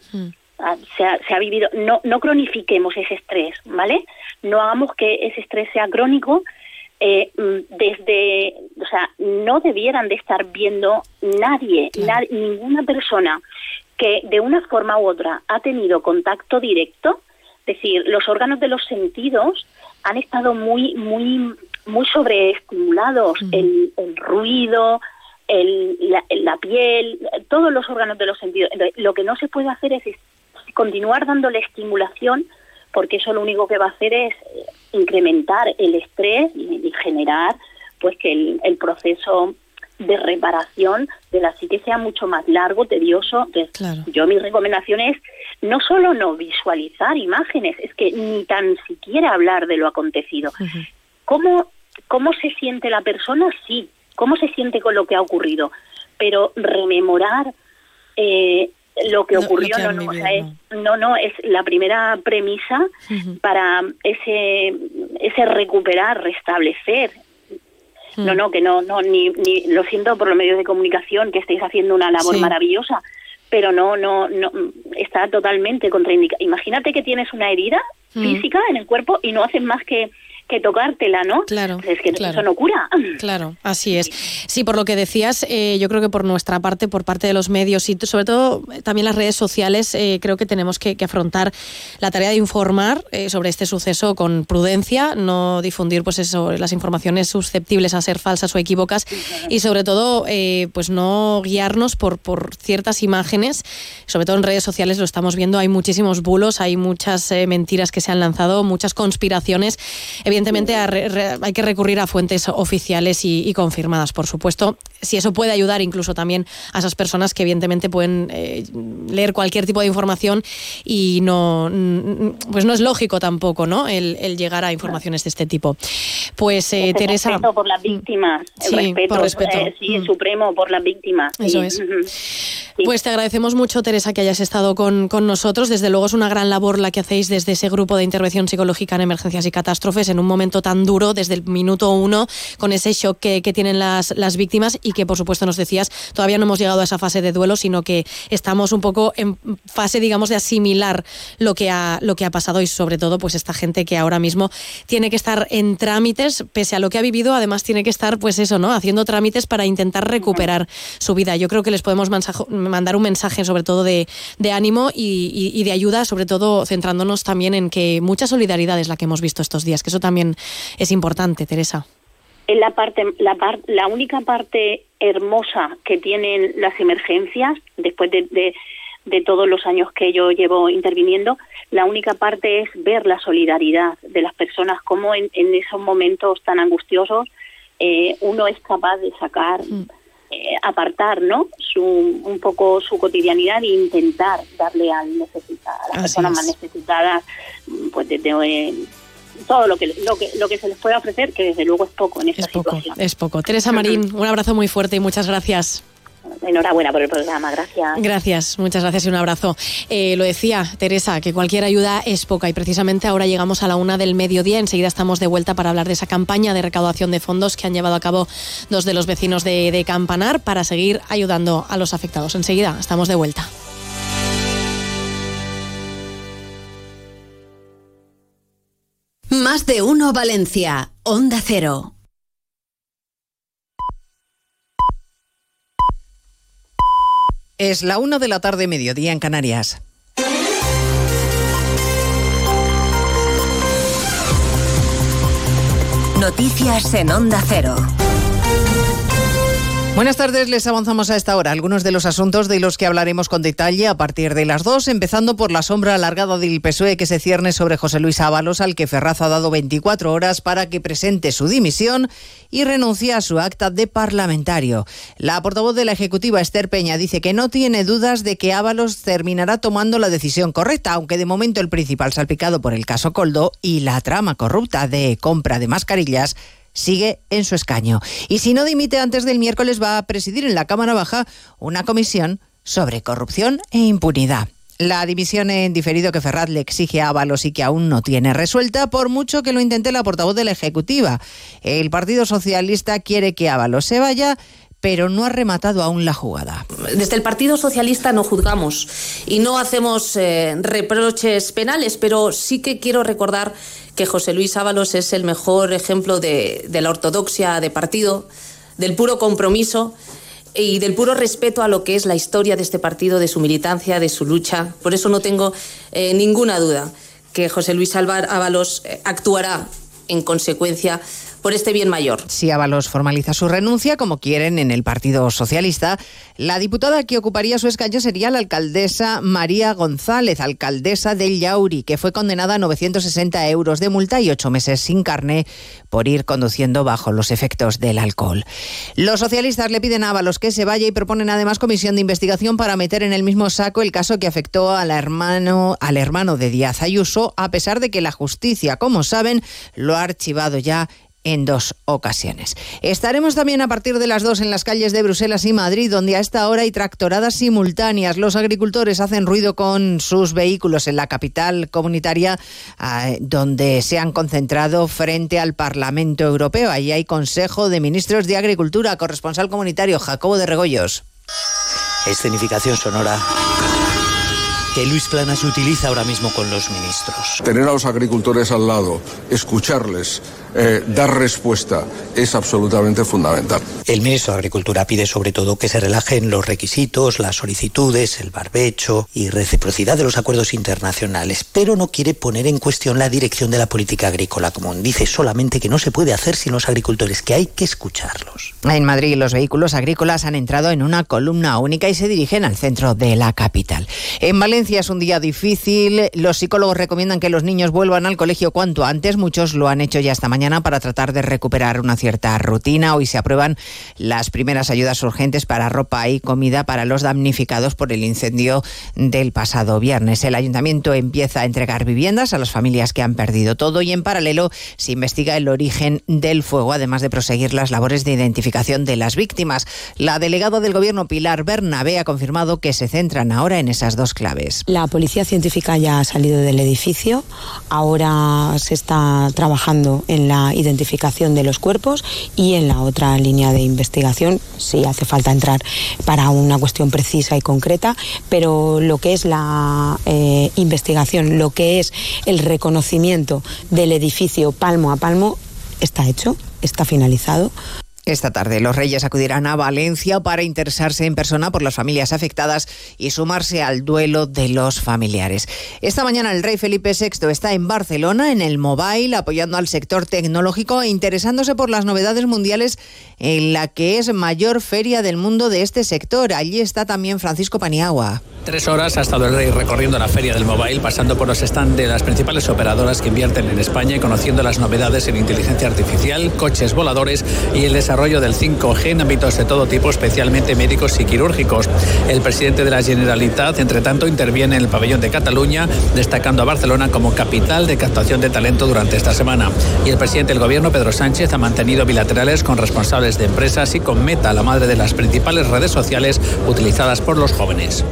Ah, Se ha, se ha vivido, no, no cronifiquemos ese estrés, ¿vale? No hagamos que ese estrés sea crónico. eh, mm, desde, o sea, no debieran de estar viendo nadie, nad- ninguna persona que de una forma u otra ha tenido contacto directo, es decir, los órganos de los sentidos han estado muy, muy, muy sobreestimulados, el, el ruido, el, la, la piel, todos los órganos de los sentidos. Entonces, lo que no se puede hacer es, continuar dándole estimulación, porque eso lo único que va a hacer es eh, incrementar el estrés y, y generar pues que el, el proceso de reparación de la psique sea mucho más largo, tedioso. Entonces, Yo mi recomendación es no solo no visualizar imágenes, es que ni tan siquiera hablar de lo acontecido. ¿Cómo, ¿Cómo se siente la persona? Sí. ¿Cómo se siente con lo que ha ocurrido? Pero rememorar eh, lo que ocurrió, no, no, o vivido, sea, es, no, no, es la primera premisa para ese, ese recuperar, restablecer. No, no, que no, no, ni, ni lo siento por los medios de comunicación que estáis haciendo una labor Sí. maravillosa, pero no, no, no, está totalmente contraindicada. Imagínate que tienes una herida Mm. física en el cuerpo y no haces más que, que tocártela, ¿no? Claro, Pues es que claro. eso no cura. Claro, así es. Sí, por lo que decías, eh, yo creo que por nuestra parte, por parte de los medios y sobre todo eh, también las redes sociales, eh, creo que tenemos que, que afrontar la tarea de informar eh, sobre este suceso con prudencia, no difundir pues eso, las informaciones susceptibles a ser falsas o equívocas y sobre todo pues no guiarnos por, por ciertas imágenes, sobre todo en redes sociales lo estamos viendo, hay muchísimos bulos, hay muchas mentiras que se han lanzado, muchas conspiraciones. Evidentemente a re- re- hay que recurrir a fuentes oficiales y, y confirmadas, por supuesto. Si eso puede ayudar incluso también a esas personas que evidentemente pueden eh, leer cualquier tipo de información y no, pues no es lógico tampoco, ¿no? El, el llegar a informaciones de este tipo. Pues eh, Ese Teresa. respeto por las víctimas, el Sí, respeto, por respeto. eh, sí, Mm. supremo por las víctimas. Eso sí. es. Pues te agradecemos mucho, Teresa, que hayas estado con, con nosotros. Desde luego es una gran labor la que hacéis desde ese grupo de intervención psicológica en emergencias y catástrofes en un momento tan duro, desde el minuto uno, con ese shock que, tienen las, las víctimas y que, por supuesto, nos decías, todavía no hemos llegado a esa fase de duelo, sino que estamos un poco en fase, digamos, de asimilar lo que ha, lo que ha pasado y, sobre todo, pues esta gente que ahora mismo tiene que estar en trámites, pese a lo que ha vivido, además tiene que estar, pues eso, ¿no? Haciendo trámites para intentar recuperar su vida. Yo creo que les podemos mandar un mensaje, sobre todo, de, de ánimo y, y- y de ayuda, sobre todo centrándonos también en que mucha solidaridad es la que hemos visto estos días, que eso también es importante, Teresa. Es la parte, la par- la única parte hermosa que tienen las emergencias, después de, de- de todos los años que yo llevo interviniendo, la única parte es ver la solidaridad de las personas, cómo en, en esos momentos tan angustiosos eh, uno es capaz de sacar eh, apartar ¿no? su, un poco su cotidianidad e intentar darle al necesitado, a las Así personas es. más necesitadas pues desde eh, todo lo que, lo que lo que se les pueda ofrecer que desde luego es poco en esta situación Es poco. Teresa Marín, un abrazo muy fuerte y muchas gracias. enhorabuena por el programa gracias Gracias, muchas gracias y un abrazo. Eh, lo decía Teresa, que cualquier ayuda es poca y precisamente ahora llegamos a la una del mediodía. Enseguida estamos de vuelta para hablar de esa campaña de recaudación de fondos que han llevado a cabo dos de los vecinos de, de Campanar para seguir ayudando a los afectados. Enseguida estamos de vuelta. Más de uno Valencia, Onda Cero. Es la una de la tarde, mediodía en Canarias. Noticias en Onda Cero. Buenas tardes, les avanzamos a esta hora algunos de los asuntos de los que hablaremos con detalle a partir de las dos, empezando por la sombra alargada del PSOE que se cierne sobre José Luis Ábalos, al que Ferraz ha dado 24 horas para que presente su dimisión y renuncie a su acta de parlamentario. La portavoz de la Ejecutiva, Esther Peña, dice que no tiene dudas de que Ábalos terminará tomando la decisión correcta, aunque de momento el principal salpicado por el caso Coldo y la trama corrupta de compra de mascarillas sigue en su escaño. Y si no dimite antes del miércoles, va a presidir en la Cámara Baja una comisión sobre corrupción e impunidad. La dimisión en diferido que Ferraz le exige a Ábalos y que aún no tiene resuelta, por mucho que lo intente la portavoz de la Ejecutiva. El Partido Socialista quiere que Ábalos se vaya, pero no ha rematado aún la jugada. Desde el Partido Socialista no juzgamos y no hacemos eh, reproches penales, pero sí que quiero recordar que José Luis Ábalos es el mejor ejemplo de, de la ortodoxia de partido, del puro compromiso y del puro respeto a lo que es la historia de este partido, de su militancia, de su lucha. Por eso no tengo eh, ninguna duda que José Luis Ábalos eh, actuará en consecuencia por este bien mayor. Si Ábalos formaliza su renuncia, como quieren en el Partido Socialista, la diputada que ocuparía su escaño sería la alcaldesa María González, alcaldesa del Yauri, que fue condenada a 960 euros de multa y ocho meses sin carne por ir conduciendo bajo los efectos del alcohol. Los socialistas le piden a Ábalos que se vaya y proponen además comisión de investigación para meter en el mismo saco el caso que afectó al hermano, al hermano de Díaz Ayuso, a pesar de que la justicia, como saben, lo ha archivado ya en dos ocasiones. Estaremos también a partir de las dos en las calles de Bruselas y Madrid, donde a esta hora hay tractoradas simultáneas. Los agricultores hacen ruido con sus vehículos en la capital comunitaria, eh, donde se han concentrado frente al Parlamento Europeo. Allí hay Consejo de Ministros de Agricultura, corresponsal comunitario Jacobo de Regoyos. Escenificación sonora que Luis Planas utiliza ahora mismo con los ministros. Tener a los agricultores al lado, escucharles, eh, dar respuesta, es absolutamente fundamental. El ministro de Agricultura pide sobre todo que se relajen los requisitos, las solicitudes, el barbecho y reciprocidad de los acuerdos internacionales, pero no quiere poner en cuestión la dirección de la política agrícola común. Dice solamente que no se puede hacer sin los agricultores, que hay que escucharlos. En Madrid los vehículos agrícolas han entrado en una columna única y se dirigen al centro de la capital. En Valencia es un día difícil. Los psicólogos recomiendan que los niños vuelvan al colegio cuanto antes. Muchos lo han hecho ya esta mañana para tratar de recuperar una cierta rutina. Hoy se aprueban las primeras ayudas urgentes para ropa y comida para los damnificados por el incendio del pasado viernes. El ayuntamiento empieza a entregar viviendas a las familias que han perdido todo y en paralelo se investiga el origen del fuego, además de proseguir las labores de identificación de las víctimas. La delegada del gobierno Pilar Bernabé ha confirmado que se centran ahora en esas dos claves. La policía científica ya ha salido del edificio, ahora se está trabajando en la identificación de los cuerpos y en la otra línea de investigación, si hace falta entrar para una cuestión precisa y concreta, pero lo que es la eh, investigación, lo que es el reconocimiento del edificio palmo a palmo, está hecho, está finalizado. Esta tarde los Reyes acudirán a Valencia para interesarse en persona por las familias afectadas y sumarse al duelo de los familiares. Esta mañana el rey Felipe VI está en Barcelona, en el Mobile, apoyando al sector tecnológico e interesándose por las novedades mundiales en la que es mayor feria del mundo de este sector. Allí está también Francisco Paniagua. Tres horas ha estado el rey recorriendo la feria del mobile, pasando por los stands de las principales operadoras que invierten en España y conociendo las novedades en inteligencia artificial, coches voladores y el desarrollo desarrollo del 5G en ámbitos de todo tipo, especialmente médicos y quirúrgicos. El presidente de la Generalitat, entre tanto, interviene en el pabellón de Cataluña, destacando a Barcelona como capital de captación de talento durante esta semana. Y el presidente del gobierno, Pedro Sánchez, ha mantenido bilaterales con responsables de empresas y con Meta, la madre de las principales redes sociales utilizadas por los jóvenes.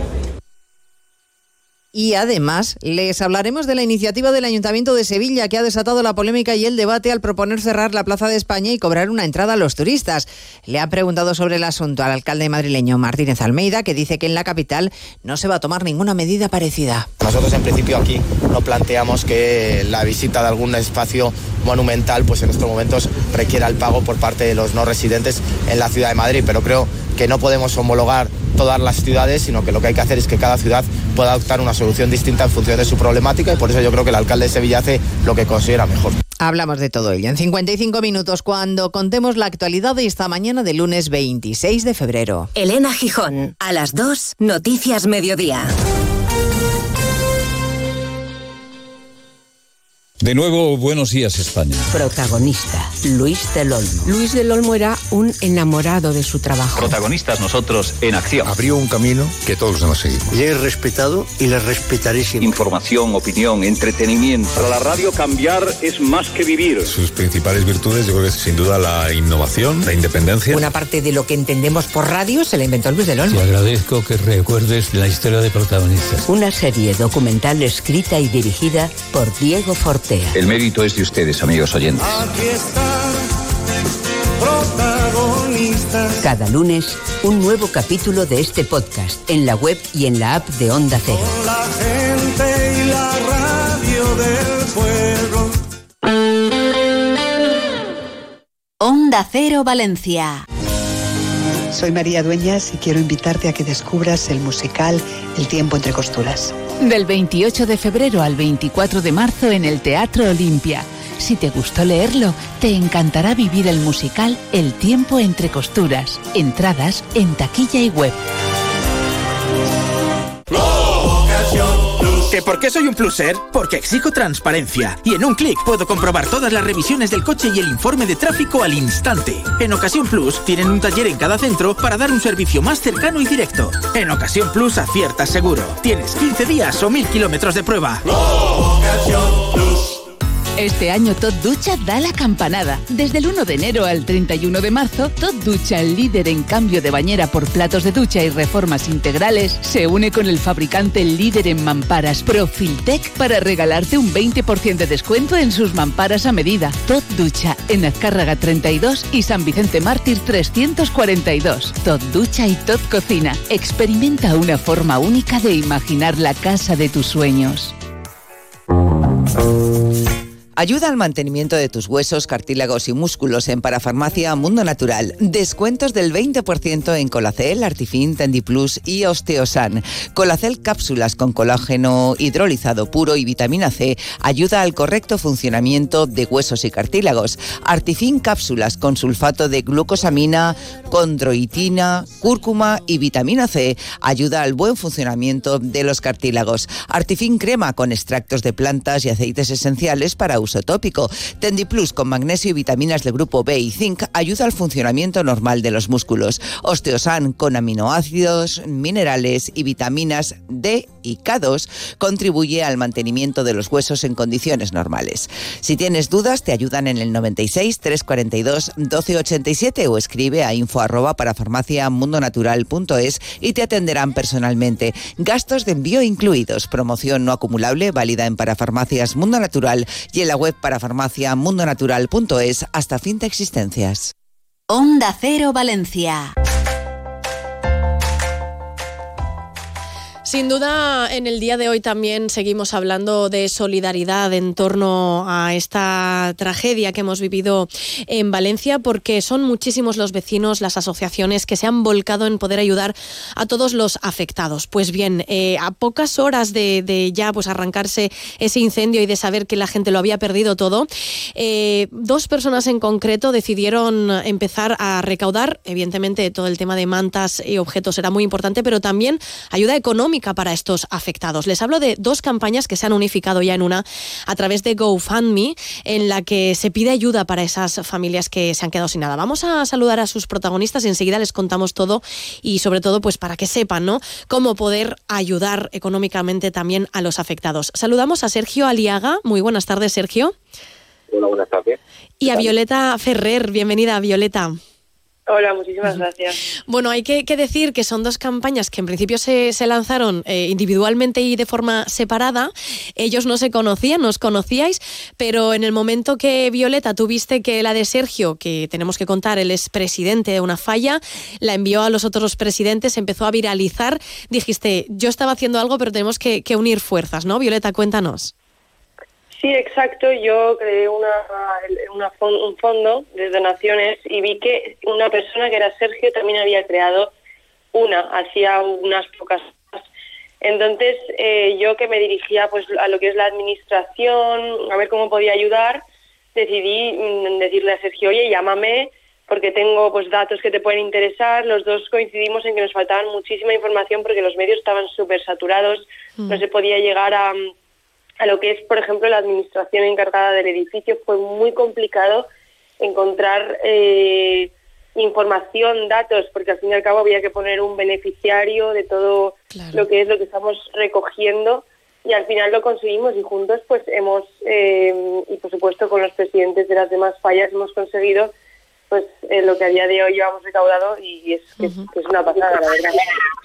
Y además les hablaremos de la iniciativa del Ayuntamiento de Sevilla que ha desatado la polémica y el debate al proponer cerrar la Plaza de España y cobrar una entrada a los turistas. Le ha preguntado sobre el asunto al alcalde madrileño Martínez Almeida, que dice que en la capital no se va a tomar ninguna medida parecida. Nosotros en principio aquí no planteamos que la visita de algún espacio monumental pues en estos momentos requiera el pago por parte de los no residentes en la ciudad de Madrid, pero creo que no podemos homologar todas las ciudades, sino que lo que hay que hacer es que cada ciudad pueda adoptar una solución distinta en función de su problemática y por eso yo creo que el alcalde de Sevilla hace lo que considera mejor. Hablamos de todo ello en 55 minutos cuando contemos la actualidad de esta mañana de lunes 26 de febrero. Elena Gijón, a las 2, Noticias Mediodía. De nuevo, buenos días España. Protagonista, Luis del Olmo. Luis del Olmo era un enamorado de su trabajo. Protagonistas nosotros en acción. Abrió un camino que todos los demás seguimos. Le he respetado y le respetaré siempre. Información, opinión, entretenimiento. Para la radio cambiar es más que vivir. Sus principales virtudes yo creo que es sin duda la innovación, la independencia. Una parte de lo que entendemos por radio se la inventó Luis del Olmo. Te agradezco que recuerdes la historia de protagonistas. Una serie documental escrita y dirigida por Diego Forte. El mérito es de ustedes, amigos oyentes. Aquí están, protagonistas. Cada lunes, un nuevo capítulo de este podcast en la web y en la app de Onda Cero. Con la gente y la radio del pueblo. Onda Cero Valencia. Soy María Dueñas y quiero invitarte a que descubras el musical El tiempo entre costuras. Del 28 de febrero al 24 de marzo en el Teatro Olimpia. Si te gustó leerlo, te encantará vivir el musical El tiempo entre costuras. Entradas en taquilla y web. ¿Que por qué soy un pluser? Porque exijo transparencia. Y en un clic puedo comprobar todas las revisiones del coche y el informe de tráfico al instante. En Ocasión Plus tienen un taller en cada centro para dar un servicio más cercano y directo. En Ocasión Plus aciertas seguro. Tienes 15 días o 1000 kilómetros de prueba. Este año Tot Ducha da la campanada. Desde el 1 de enero al 31 de marzo, Tot Ducha, líder en cambio de bañera por platos de ducha y reformas integrales, se une con el fabricante líder en mamparas Profiltec para regalarte un 20% de descuento en sus mamparas a medida. Tot Ducha, en Azcárraga 32 y San Vicente Mártir 342. Tot Ducha y Tot Cocina. Experimenta una forma única de imaginar la casa de tus sueños. Ayuda al mantenimiento de tus huesos, cartílagos y músculos en Parafarmacia Mundo Natural. Descuentos del 20% en Colacel, Artifin, Tendiplus y Osteosan. Colacel cápsulas con colágeno hidrolizado puro y vitamina C ayuda al correcto funcionamiento de huesos y cartílagos. Artifin cápsulas con sulfato de glucosamina, condroitina, cúrcuma y vitamina C ayuda al buen funcionamiento de los cartílagos. Artifin crema con extractos de plantas y aceites esenciales para uso tópico. Tendiplus con magnesio y vitaminas del grupo B y zinc ayuda al funcionamiento normal de los músculos. Osteosan con aminoácidos, minerales y vitaminas D y K2 contribuye al mantenimiento de los huesos en condiciones normales. Si tienes dudas, te ayudan en el 96 342 1287 o escribe a info arroba para farmaciamundonatural.es y te atenderán personalmente. Gastos de envío incluidos. Promoción no acumulable válida en Parafarmacias Mundo Natural y en la web parafarmaciamundonatural.es hasta fin de existencias. Onda Cero Valencia. Sin duda, en el día de hoy también seguimos hablando de solidaridad en torno a esta tragedia que hemos vivido en Valencia, porque son muchísimos los vecinos, las asociaciones que se han volcado en poder ayudar a todos los afectados. Pues bien, eh, a pocas horas de, de, ya pues arrancarse ese incendio y de saber que la gente lo había perdido todo, eh, dos personas en concreto decidieron empezar a recaudar, evidentemente todo el tema de mantas y objetos era muy importante, pero también ayuda económica económica para estos afectados. Les hablo de dos campañas que se han unificado ya en una a través de GoFundMe, en la que se pide ayuda para esas familias que se han quedado sin nada. Vamos a saludar a sus protagonistas y enseguida les contamos todo y sobre todo pues para que sepan ¿no? cómo poder ayudar económicamente también a los afectados. Saludamos a Sergio Aliaga. Muy buenas tardes, Sergio. Hola, buenas tardes. Y a Violeta Ferrer. Bienvenida, Violeta. Hola, muchísimas gracias. Bueno, hay que, decir que son dos campañas que en principio se, lanzaron eh, individualmente y de forma separada. Ellos no se conocían, nos conocíais, pero en el momento que Violeta tuviste que la de Sergio, que tenemos que contar, él es presidente de una falla, la envió a los otros presidentes, empezó a viralizar, dijiste, yo estaba haciendo algo, pero tenemos que, que unir fuerzas, ¿no? Violeta, cuéntanos. Sí, exacto. Yo creé una, un fondo de donaciones y vi que una persona que era Sergio también había creado una, hacía unas pocas entonces, eh, yo que me dirigía pues a lo que es la administración, a ver cómo podía ayudar, decidí mm, decirle a Sergio, oye, llámame porque tengo pues datos que te pueden interesar. Los dos coincidimos en que nos faltaban muchísima información porque los medios estaban súper saturados, no mm. se podía llegar a, a lo que es, por ejemplo, la administración encargada del edificio. Fue muy complicado encontrar eh, información, datos, porque al fin y al cabo había que poner un beneficiario de todo lo que es lo que estamos recogiendo y al final lo conseguimos y juntos pues hemos, eh, y por supuesto con los presidentes de las demás fallas hemos conseguido pues eh, lo que a día de hoy llevamos recaudado y es, es, una pasada, la verdad.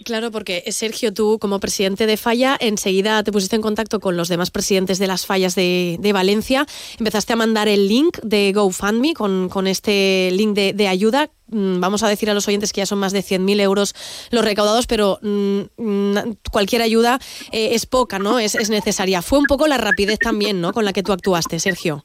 Claro, porque eh, Sergio, tú como presidente de Falla, enseguida te pusiste en contacto con los demás presidentes de las fallas de, Valencia, empezaste a mandar el link de GoFundMe con, con este link de, ayuda. Mm, vamos a decir a los oyentes que ya son más de 100.000 euros los recaudados, pero mm, mm, cualquier ayuda eh, es poca, ¿no? Es, es necesaria. Fue un poco la rapidez también, ¿no? Con la que tú actuaste, Sergio.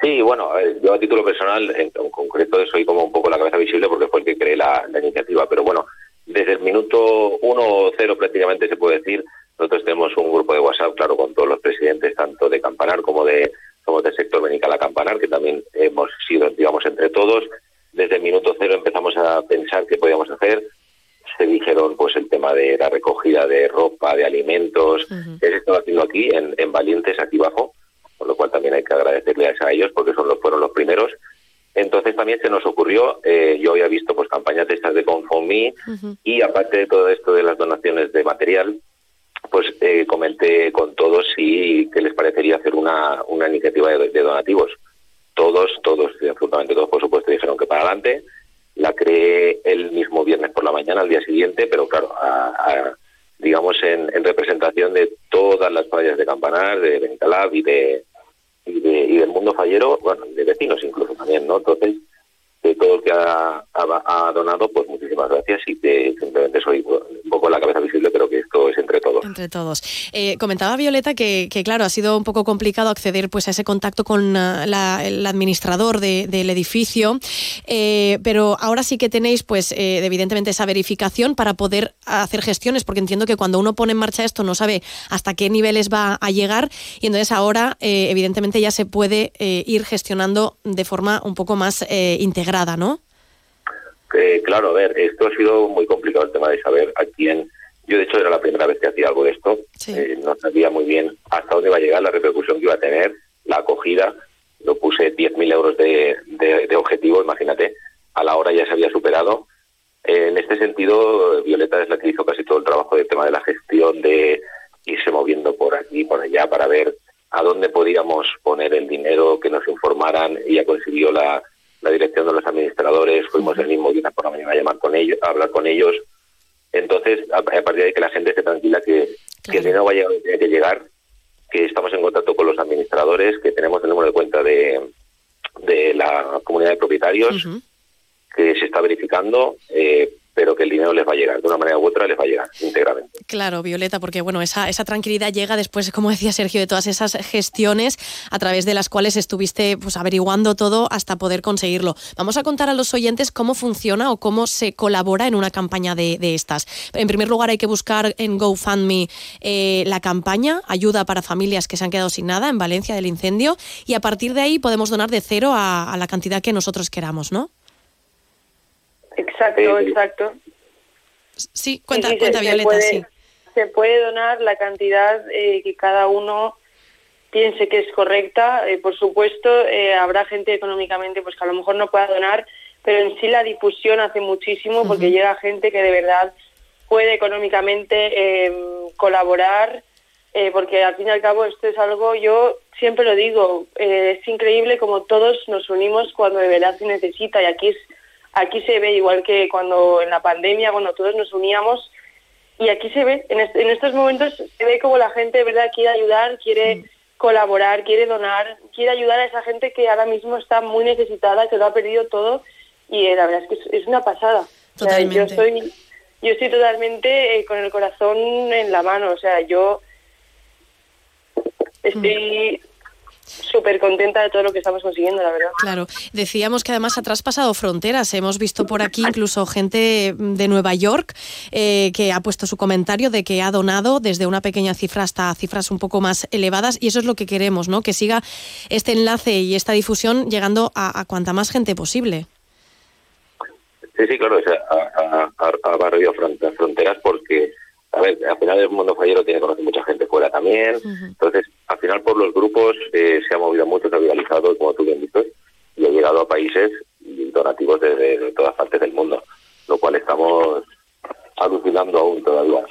Sí, bueno, yo a título personal, en, concreto, soy como un poco la cabeza visible porque fue el que creé la, iniciativa, pero bueno, desde el minuto uno o cero prácticamente se puede decir, nosotros tenemos un grupo de WhatsApp, claro, con todos los presidentes, tanto de Campanar como de como del sector Benicala Campanar, que también hemos sido, digamos, entre todos. Desde el minuto cero empezamos a pensar qué podíamos hacer. Se dijeron, pues, el tema de la recogida de ropa, de alimentos, que se estaba haciendo aquí, en, en Valientes, aquí abajo con lo cual también hay que agradecerles a ellos porque son los, fueron los primeros. Entonces también se nos ocurrió, eh, yo había visto pues campañas de estas de Confomi y aparte de todo esto de las donaciones de material, pues eh, comenté con todos si qué les parecería hacer una, una iniciativa de, donativos. Todos, todos, absolutamente todos, por supuesto, dijeron que para adelante. La creé el mismo viernes por la mañana, al día siguiente, pero claro, digamos en, en, representación de todas las playas de Campanar, de Benicalab y de, y, de, y del mundo fallero, bueno, de vecinos incluso también, ¿no? Entonces, de todo el que ha, donado, pues muchísimas gracias y que simplemente soy un poco la cabeza visible, pero que esto es entre todos. Entre todos. Eh, comentaba Violeta que, claro, ha sido un poco complicado acceder pues a ese contacto con uh, la, el administrador del edificio, eh, pero ahora sí que tenéis pues eh, evidentemente esa verificación para poder hacer gestiones, porque entiendo que cuando uno pone en marcha esto no sabe hasta qué niveles va a llegar y entonces ahora evidentemente ya se puede ir gestionando de forma un poco más integral ¿no? claro, a ver, esto ha sido muy complicado el tema de saber a quién. Yo, de hecho, era la primera vez que hacía algo de esto. Eh, no sabía muy bien hasta dónde iba a llegar, la repercusión que iba a tener, la acogida. Lo puse 10.000 euros de, de, objetivo, imagínate. A la hora ya se había superado. en este sentido, Violeta es la que hizo casi todo el trabajo del tema de la gestión, de irse moviendo por aquí, por allá, para ver a dónde podíamos poner el dinero, que nos informaran. y ya consiguió la, la dirección de los administradores, fuimos el mismo día por la mañana a llamar con ellos, a hablar con ellos. Entonces, a, partir de que la gente esté tranquila que, que el dinero va a llegar tiene que llegar, que estamos en contacto con los administradores, que tenemos el número de cuenta de, de la comunidad de propietarios, que se está verificando. Eh, pero que el dinero les va a llegar, de una manera u otra les va a llegar íntegramente. Claro, Violeta, porque bueno, esa, esa tranquilidad llega después, como decía Sergio, de todas esas gestiones a través de las cuales estuviste pues averiguando todo hasta poder conseguirlo. Vamos a contar a los oyentes cómo funciona o cómo se colabora en una campaña de, estas. En primer lugar, hay que buscar en GoFundMe eh, la campaña Ayuda para familias que se han quedado sin nada en Valencia del incendio y a partir de ahí podemos donar de cero a, a la cantidad que nosotros queramos, ¿no? Exacto, exacto. Sí, cuenta, cuenta Violeta, sí. se puede donar la cantidad eh, que cada uno piense que es correcta. Eh, por supuesto, eh, habrá gente económicamente pues que a lo mejor no pueda donar, pero en sí la difusión hace muchísimo porque llega gente que de verdad puede económicamente em, colaborar, eh, porque al fin y al cabo esto es algo, yo siempre lo digo, es increíble como todos nos unimos cuando de verdad se necesita y aquí es, aquí se ve igual que cuando en la pandemia, cuando todos nos uníamos y aquí se ve, en, en estos momentos se ve como la gente verdad quiere ayudar, quiere colaborar, quiere donar, quiere ayudar a esa gente que ahora mismo está muy necesitada, que lo ha perdido todo y eh, la verdad es que es, una pasada. yo estoy yo estoy totalmente eh, con el corazón en la mano, o sea, yo estoy súper contenta de todo lo que estamos consiguiendo, la verdad. Claro, decíamos que además ha traspasado fronteras. Hemos visto por aquí incluso gente de Nueva York eh, que ha puesto su comentario de que ha donado desde una pequeña cifra hasta cifras un poco más elevadas y eso es lo que queremos, ¿no? Que siga este enlace y esta difusión llegando a, cuanta más gente posible. Sí, sí, claro, o sea, ha, barrido fronteras porque a ver, al final el mundo fallero tiene que conocer mucha gente fuera también. Entonces, al final por los grupos eh, se ha movido mucho, se ha viralizado, como tú bien dices, y ha llegado a países donativos de, todas partes del mundo, lo cual estamos alucinando aún todavía.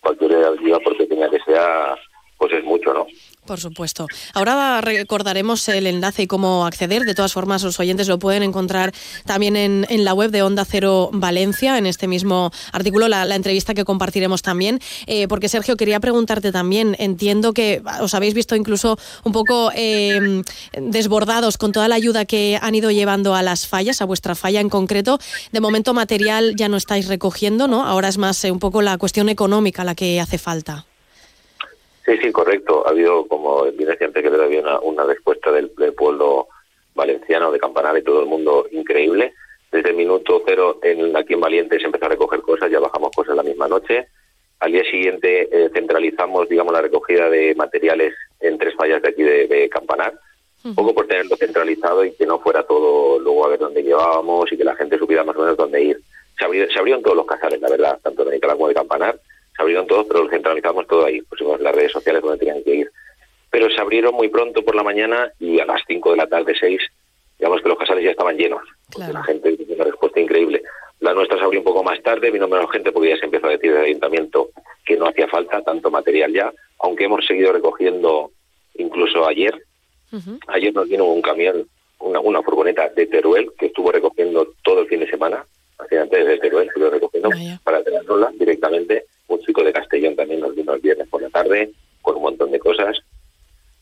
cualquier ayuda, por pequeña que sea, pues es mucho, ¿no? Por supuesto. Ahora recordaremos el enlace y cómo acceder. De todas formas, los oyentes lo pueden encontrar también en, la web de Onda Cero Valencia, en este mismo artículo, la, entrevista que compartiremos también. Eh, porque, Sergio, quería preguntarte también. Entiendo que os habéis visto incluso un poco em, desbordados con toda la ayuda que han ido llevando a las fallas, a vuestra falla en concreto. De momento, material ya no estáis recogiendo, ¿no? Ahora es más eh, un poco la cuestión económica la que hace falta. Sí, sí, correcto. Ha habido, como bien decía antes, que había una, una respuesta del, pueblo valenciano, de Campanar y todo el mundo increíble. Desde el minuto cero en, aquí en Valiente se empezó a recoger cosas, ya bajamos cosas la misma noche. Al día siguiente eh, centralizamos, digamos, la recogida de materiales en tres fallas de aquí de, Campanar, un poco por tenerlo centralizado y que no fuera todo luego a ver dónde llevábamos y que la gente supiera más o menos dónde ir. Se, se abrieron todos los casales, la verdad, tanto de Nicaragua como de Campanar se abrieron todos, pero lo centralizamos todo ahí, pusimos las redes sociales donde tenían que ir. Pero se abrieron muy pronto por la mañana y a las 5 de la tarde, 6, digamos que los casales ya estaban llenos. La gente tiene una respuesta increíble. La nuestra se abrió un poco más tarde, vino menos gente porque ya se empezó a decir del ayuntamiento que no hacía falta tanto material ya, aunque hemos seguido recogiendo incluso ayer. Ayer nos vino un camión, una, una furgoneta de Teruel que estuvo recogiendo todo el fin de semana, antes de Teruel, estuvo recogiendo para tenerla directamente de Castellón también nos vino el viernes por la tarde con un montón de cosas.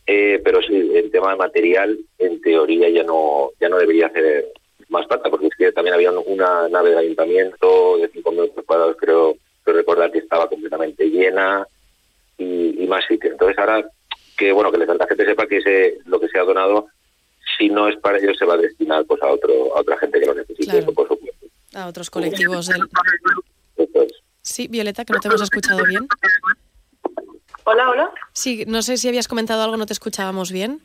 Eh, pero sí, el tema de material, en teoría ya no ya no debería hacer más falta, porque es que también había una nave de ayuntamiento de 5.000 cuadrados, creo, creo recordar que estaba completamente llena y, más sitios. Entonces ahora que bueno que la gente sepa que ese, lo que se ha donado, si no es para ellos, se va a destinar pues a otro a otra gente que lo necesite, por supuesto. A otros colectivos del... Sí, Violeta, que no te hemos escuchado bien. Hola, hola. Sí, no sé si habías comentado algo, no te escuchábamos bien.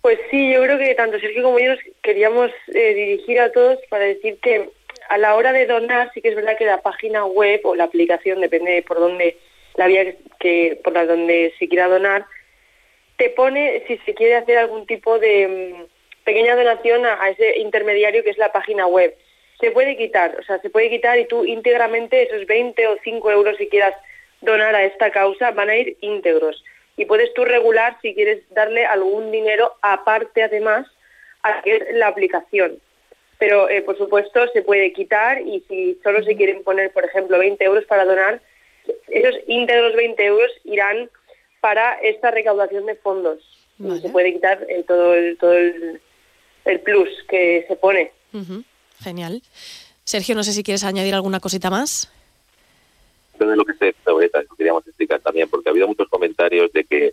Pues sí, yo creo que tanto Sergio como yo nos queríamos eh, dirigir a todos para decir que a la hora de donar sí que es verdad que la página web o la aplicación, depende por dónde la vía que por la donde se quiera donar, te pone si se quiere hacer algún tipo de mm, pequeña donación a, ese intermediario que es la página web se puede quitar, o sea, se puede quitar y tú íntegramente esos 20 o 5 euros si quieras donar a esta causa van a ir íntegros. Y puedes tú regular si quieres darle algún dinero aparte además a la aplicación. Pero eh, por supuesto se puede quitar y si solo se quieren poner, por ejemplo, 20 euros para donar, esos íntegros 20 euros irán para esta recaudación de fondos. Y se puede quitar eh, todo, el, todo el, plus que se pone. Genial. Sergio, no sé si quieres añadir alguna cosita más. De lo que se queríamos explicar también, porque ha habido muchos comentarios de que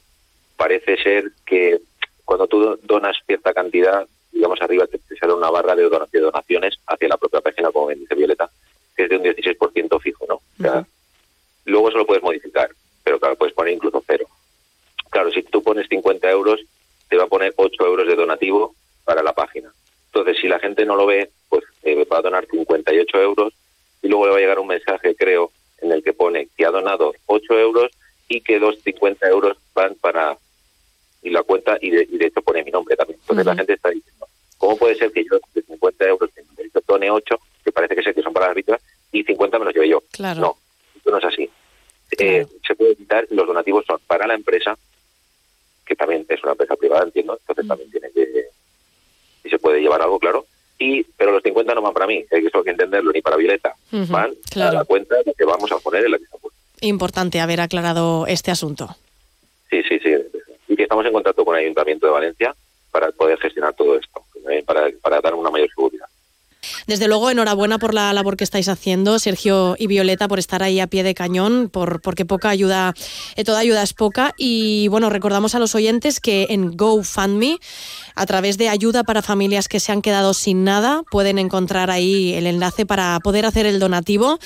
parece ser que cuando tú donas cierta cantidad, digamos arriba te, sale una barra de donaciones hacia la propia página, como dice Violeta, que es de un 16% fijo, ¿no? Luego eso lo puedes modificar, pero claro, puedes poner incluso cero. Claro, si tú pones 50 euros, te va a poner 8 euros de donativo para la página. Entonces, si la gente no lo ve, pues eh, va a donar 58 euros y luego le va a llegar un mensaje, creo, en el que pone que ha donado 8 euros y que los 50 euros van para y la cuenta y de, y de hecho pone mi nombre también. Entonces la gente está diciendo, ¿cómo puede ser que yo de 50 euros done 8, que parece que sé que son para las víctimas, y 50 me los llevo yo? Claro. No, esto no es así. Eh, se puede evitar, los donativos son para la empresa, que también es una empresa privada, entiendo, entonces también tiene que, y se puede llevar algo, claro, y pero los 50 no van para mí, hay que eso hay que entenderlo, ni para Violeta, van a claro. la cuenta que vamos a poner en la que puesta. Importante haber aclarado este asunto. Sí, sí, sí. Y que estamos en contacto con el Ayuntamiento de Valencia para poder gestionar todo esto, eh, para, para dar una mayor seguridad. Desde luego, enhorabuena por la labor que estáis haciendo, Sergio y Violeta, por estar ahí a pie de cañón, por, porque poca ayuda, eh, toda ayuda es poca. Y bueno, recordamos a los oyentes que en GoFundMe, a través de ayuda para familias que se han quedado sin nada, pueden encontrar ahí el enlace para poder hacer el donativo,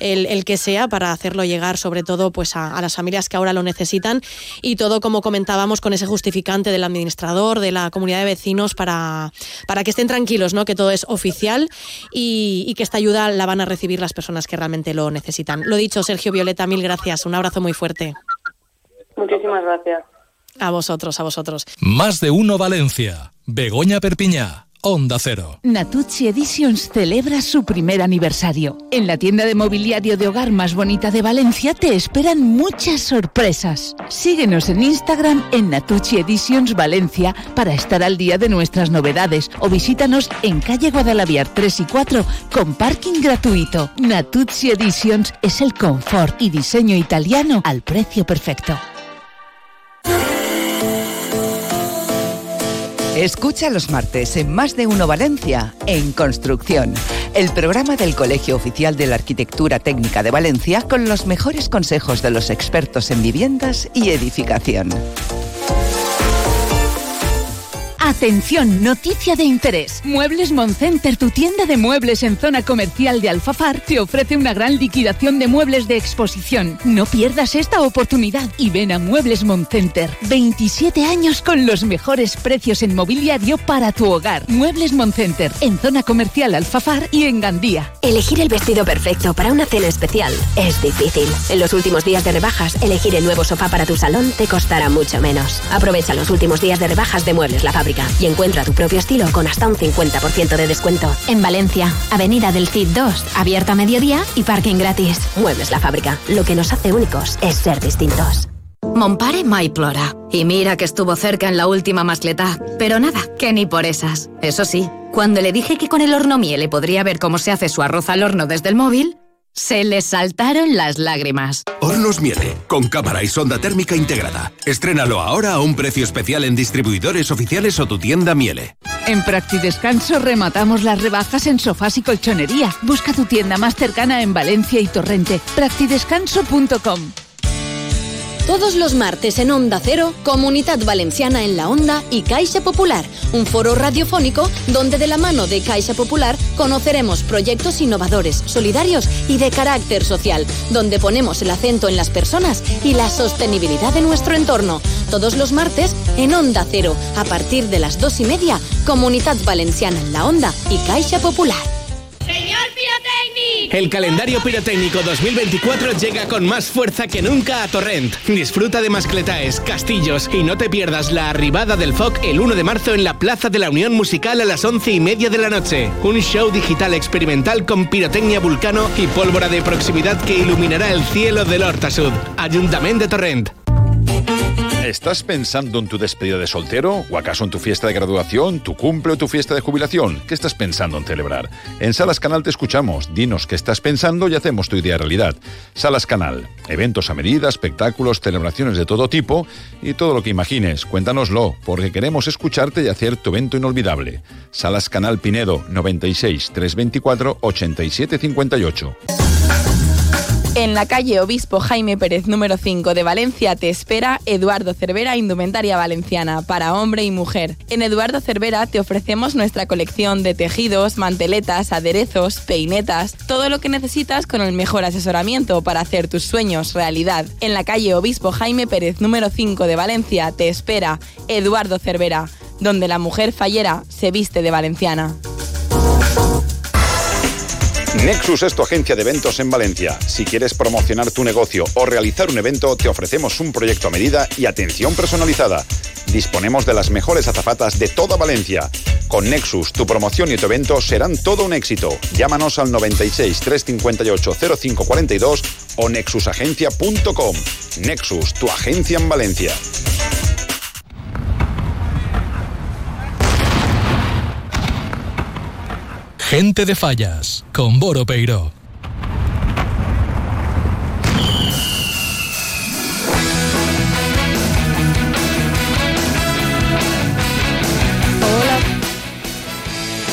el, que sea, para hacerlo llegar sobre todo pues a, a las familias que ahora lo necesitan. Y todo, como comentábamos, con ese justificante del administrador, de la comunidad de vecinos, para, para que estén tranquilos, ¿no? que todo es oficial y, y que esta ayuda la van a recibir las personas que realmente lo necesitan. Lo dicho, Sergio Violeta, mil gracias. Un abrazo muy fuerte. Muchísimas gracias. A vosotros, a vosotros. Más de uno Valencia. Begoña Perpiñá. Onda Cero. Natucci Editions celebra su primer aniversario. En la tienda de mobiliario de hogar más bonita de Valencia te esperan muchas sorpresas. Síguenos en Instagram en Natucci Editions Valencia para estar al día de nuestras novedades o visítanos en calle Guadalaviar 3 y 4 con parking gratuito. Natucci Editions es el confort y diseño italiano al precio perfecto. Escucha los martes en Más de Uno Valencia, en Construcción, el programa del Colegio Oficial de la Arquitectura Técnica de Valencia con los mejores consejos de los expertos en viviendas y edificación. Atención, noticia de interés. Muebles Moncenter, tu tienda de muebles en zona comercial de Alfafar, te ofrece una gran liquidación de muebles de exposición. No pierdas esta oportunidad y ven a Muebles Moncenter. 27 años con los mejores precios en mobiliario para tu hogar. Muebles Moncenter, en zona comercial Alfafar y en Gandía. Elegir el vestido perfecto para una cena especial es difícil. En los últimos días de rebajas, elegir el nuevo sofá para tu salón te costará mucho menos. Aprovecha los últimos días de rebajas de Muebles La Fábrica y encuentra tu propio estilo con hasta un 50% de descuento. En Valencia, Avenida del Cid 2, abierto a mediodía y parking gratis. Muebles La Fábrica. Lo que nos hace únicos es ser distintos. Mon mai plora. Y mira que estuvo cerca en la última mascletá. Pero nada, que ni por esas. Eso sí, cuando le dije que con el horno miele podría ver cómo se hace su arroz al horno desde el móvil, se le saltaron las lágrimas. Hornos Miele, con cámara y sonda térmica integrada. Estrénalo ahora a un precio especial en distribuidores oficiales o tu tienda Miele. En Practidescanso rematamos las rebajas en sofás y colchonería. Busca tu tienda más cercana en Valencia y Torrente. Practidescanso.com Todos los martes en Onda Cero, Comunidad Valenciana en la Onda y Caixa Popular, un foro radiofónico donde de la mano de Caixa Popular conoceremos proyectos innovadores, solidarios y de carácter social, donde ponemos el acento en las personas y la sostenibilidad de nuestro entorno. Todos los martes en Onda Cero, a partir de las dos y media, Comunidad Valenciana en la Onda y Caixa Popular. El calendario pirotécnico 2024 llega con más fuerza que nunca a Torrent. Disfruta de mascletaes, castillos y no te pierdas la arribada del FOC el 1 de marzo en la Plaza de la Unión Musical a las 11 y media de la noche. Un show digital experimental con pirotecnia vulcano y pólvora de proximidad que iluminará el cielo del Hortasud. Ayuntamiento de Torrent. ¿Estás pensando en tu despedida de soltero? ¿O acaso en tu fiesta de graduación, tu cumple o tu fiesta de jubilación? ¿Qué estás pensando en celebrar? En Salas Canal te escuchamos. Dinos qué estás pensando y hacemos tu idea realidad. Salas Canal. Eventos a medida, espectáculos, celebraciones de todo tipo y todo lo que imagines. Cuéntanoslo, porque queremos escucharte y hacer tu evento inolvidable. Salas Canal Pinedo 96 324 87 58. En la calle Obispo Jaime Pérez número 5 de Valencia te espera Eduardo Cervera Indumentaria Valenciana para hombre y mujer. En Eduardo Cervera te ofrecemos nuestra colección de tejidos, manteletas, aderezos, peinetas, todo lo que necesitas con el mejor asesoramiento para hacer tus sueños realidad. En la calle Obispo Jaime Pérez número 5 de Valencia te espera Eduardo Cervera, donde la mujer fallera se viste de valenciana. Nexus es tu agencia de eventos en Valencia. Si quieres promocionar tu negocio o realizar un evento, te ofrecemos un proyecto a medida y atención personalizada. Disponemos de las mejores azafatas de toda Valencia. Con Nexus, tu promoción y tu evento serán todo un éxito. Llámanos al 96 358 0542 o nexusagencia.com. Nexus, tu agencia en Valencia. Gente de Fallas, con Boro Peiro.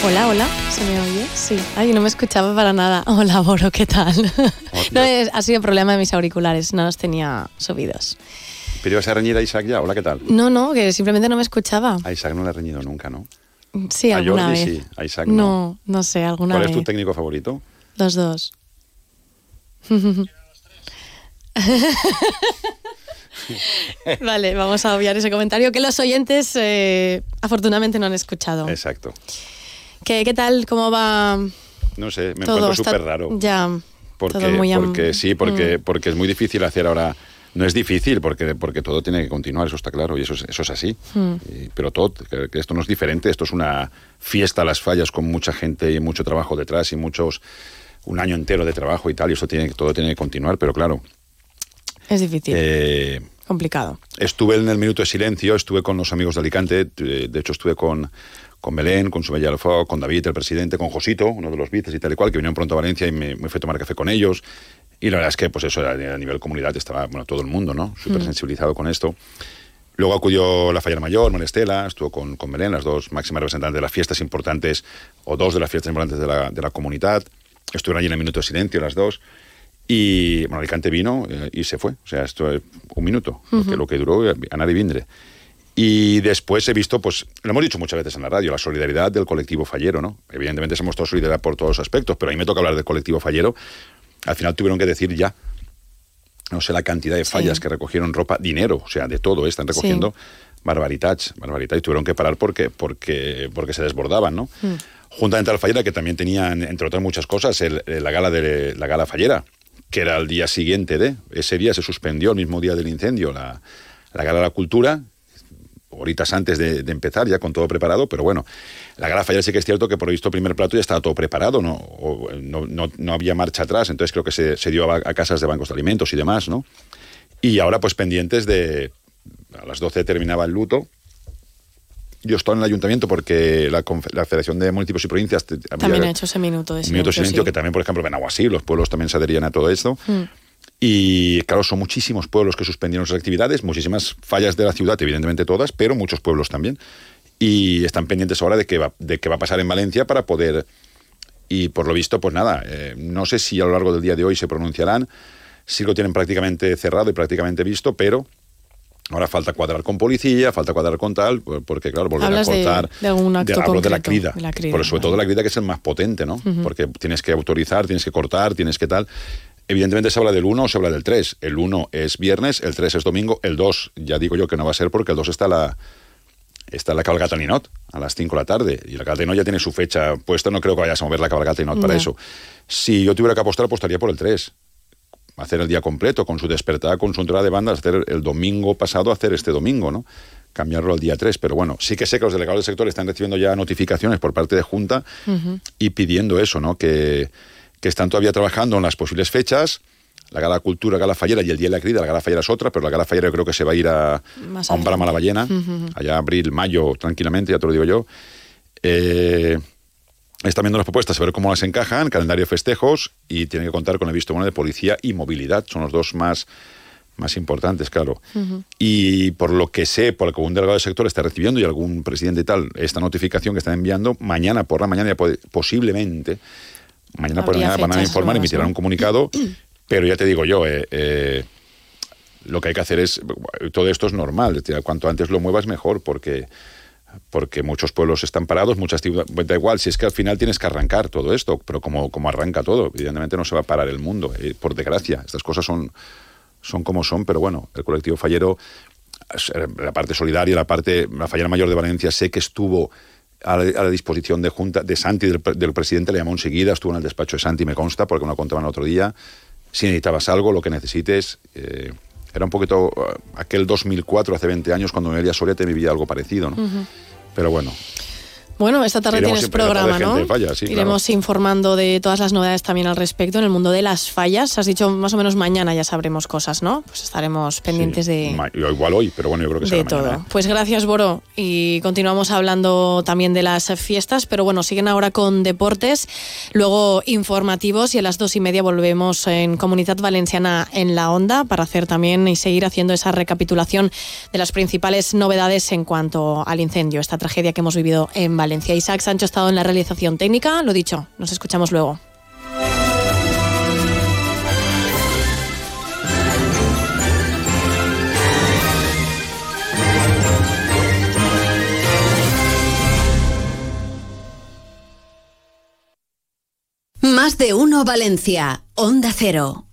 Hola, hola, ¿se me oye? Sí. Ay, no me escuchaba para nada. Hola, Boro, ¿qué tal? no, es, ha sido problema de mis auriculares, no los tenía subidos. ¿Pero ibas a reñir a Isaac ya? Hola, ¿qué tal? No, no, que simplemente no me escuchaba. A Isaac no le he reñido nunca, ¿no? Sí, a alguna Jordi vez. sí, a Isaac no. No, no sé, alguna ¿Cuál vez. es tu técnico favorito? Los dos. vale, vamos a obviar ese comentario que los oyentes eh, afortunadamente no han escuchado. Exacto. ¿Qué, ¿Qué tal? ¿Cómo va No sé, me todo? encuentro súper raro. Ya, Porque, todo muy porque sí, porque, Mm. porque es muy difícil hacer ahora. No es difícil porque, porque todo tiene que continuar, eso está claro, y eso es, eso es así. Mm. Y- pero todo, que, que esto no es diferente, esto es una fiesta a las fallas con mucha gente y mucho trabajo detrás y muchos un año entero de trabajo y tal, y eso tiene, todo tiene que continuar, pero claro. Es difícil, eh, complicado. Estuve en el minuto de silencio, estuve con los amigos de Alicante, eh, de hecho estuve con, con Belén, con Sumaya Alfao, con David, el presidente, con Josito, uno de los vices y tal y cual, que vinieron pronto a Valencia y me, me fui a tomar café con ellos. Y la verdad es que, pues eso, a nivel comunidad estaba, bueno, todo el mundo, ¿no? Súper Mm. sensibilizado con esto. Luego acudió la Fallera Mayor, Manestela, estuvo con, con Belén, las dos máximas representantes de las fiestas importantes, o dos de las fiestas importantes de la, de la comunidad. Estuvieron allí en el minuto de silencio, las dos. Y bueno, Alicante vino eh, y se fue. O sea, esto es un minuto, lo, que, lo que duró, a nadie vindre. Y después he visto, pues, lo hemos dicho muchas veces en la radio, la solidaridad del colectivo fallero, ¿no? Evidentemente se mostró solidaridad por todos los aspectos, pero a mí me toca hablar del colectivo fallero. Al final tuvieron que decir ya. No sé la cantidad de fallas Sí. que recogieron ropa, dinero, o sea, de todo, ¿eh? están recogiendo barbaritats, barbaritats, y tuvieron que parar porque, porque, porque se desbordaban, ¿no? Mm. Juntamente a la fallera, que también tenían, entre otras muchas cosas, el- el- la gala de la gala fallera, que era el día siguiente de. Ese día se suspendió el mismo día del incendio, la, la gala de la cultura, horitas antes de, de empezar, ya con todo preparado, pero bueno, la gala fallera sí que es cierto que por visto el primer plato ya estaba todo preparado, no, O, no, no, no había marcha atrás, entonces creo que se, se dio a, a casas de bancos de alimentos y demás, ¿no? Y ahora pues pendientes de... A las 12 terminaba el luto. Yo estoy en el ayuntamiento porque la, la Federación de Municipios y Provincias También ha hecho ese minuto de un minuto de silencio sí. que también, por ejemplo, Benaguasí, los pueblos también se adherían a todo esto. Mm. Y claro, son muchísimos pueblos que suspendieron sus actividades, muchísimas fallas de la ciudad, evidentemente todas, pero muchos pueblos también. Y están pendientes ahora de qué va, de qué va a pasar en Valencia para poder... Y por lo visto, pues nada, eh, no sé si a lo largo del día de hoy se pronunciarán, sí lo tienen prácticamente cerrado y prácticamente visto, pero ahora falta cuadrar con policía, falta cuadrar con tal, por- porque claro, volver a de- cortar... de algún acto hablo de la concreto, crida, de la crida, pero sobre todo la crida que es el más potente, ¿no? Ujú. Porque tienes que autorizar, tienes que cortar, tienes que tal... Evidentemente se habla del 1 o se habla del 3. El 1 es viernes, el 3 es domingo, el 2 ya digo yo que no va a ser porque el 2 está la está la cabalgata Ninot a las 5 de la tarde y la cabalgata Ninot ya tiene su fecha puesta, no creo que vayas a mover la cabalgata Ninot para eso. Si yo tuviera que apostar, apostaría por el 3. Hacer el día completo con su despertar, con su entrada de bandas, hacer el domingo pasado, hacer este domingo, ¿no? Cambiarlo al día 3. Pero bueno, sí que sé que los delegados del sector están recibiendo ya notificaciones por parte de Junta y pidiendo eso, ¿no? Que, que están todavía trabajando en las posibles fechas. La Gala Cultura, Gala Fallera y el Día de la Crida, la Gala Fallera es otra, pero la Gala Fallera yo creo que se va a ir a, Más a un Brahma la Ballena, allá abril, mayo, tranquilamente, ya te lo digo yo. Eh, están viendo las propuestas, a ver cómo las encajan, calendario de festejos y tienen que contar con el visto bueno de policía y movilidad, son los dos más, más importantes, claro. Y por lo que sé, por lo que un delegado del sector está recibiendo y algún presidente y tal, esta notificación que están enviando, mañana por la mañana, ya puede- posiblemente, mañana por la mañana van a informar, nuevas, emitirán ¿no? un comunicado, pero ya te digo yo, eh, eh, lo que hay que hacer es, todo esto es normal, cuanto antes lo muevas mejor, porque porque muchos pueblos están parados, muchas ciudades, da igual, si es que al final tienes que arrancar todo esto, pero como, como arranca todo, evidentemente no se va a parar el mundo, eh, por desgracia, estas cosas son, son como son, pero bueno, el colectivo fallero, la parte solidaria, la parte, la fallera mayor de Valencia, sé que estuvo a la, a la disposición de Junta, de Santi, del, del presidente, le llamó enseguida, estuvo en el despacho de Santi, me consta, porque me lo contaban el otro día. Si necesitabas algo, lo que necesites. eh, era un poquito eh, aquel 2004, hace 20 años, cuando Noelia Soria te vivía algo parecido, ¿no? Pero bueno, Bueno, esta tarde Iremos tienes programa, tarde ¿no? falla, sí, Iremos informando de todas las novedades también al respecto en el mundo de las fallas. Has dicho más o menos mañana ya sabremos cosas, ¿no? Pues estaremos pendientes de, ma- igual hoy, pero bueno, yo creo que de será todo. mañana. ¿eh? Pues gracias, Boro. Y continuamos hablando también de las fiestas, pero bueno, siguen ahora con deportes, luego informativos y a las dos y media volvemos en Comunidad Valenciana en la Onda para hacer también y seguir haciendo esa recapitulación de las principales novedades en cuanto al incendio, esta tragedia que hemos vivido en Valencia. Isaac Sancho ha estado en la realización técnica, lo dicho, nos escuchamos luego. Más de uno Valencia, Onda Cero.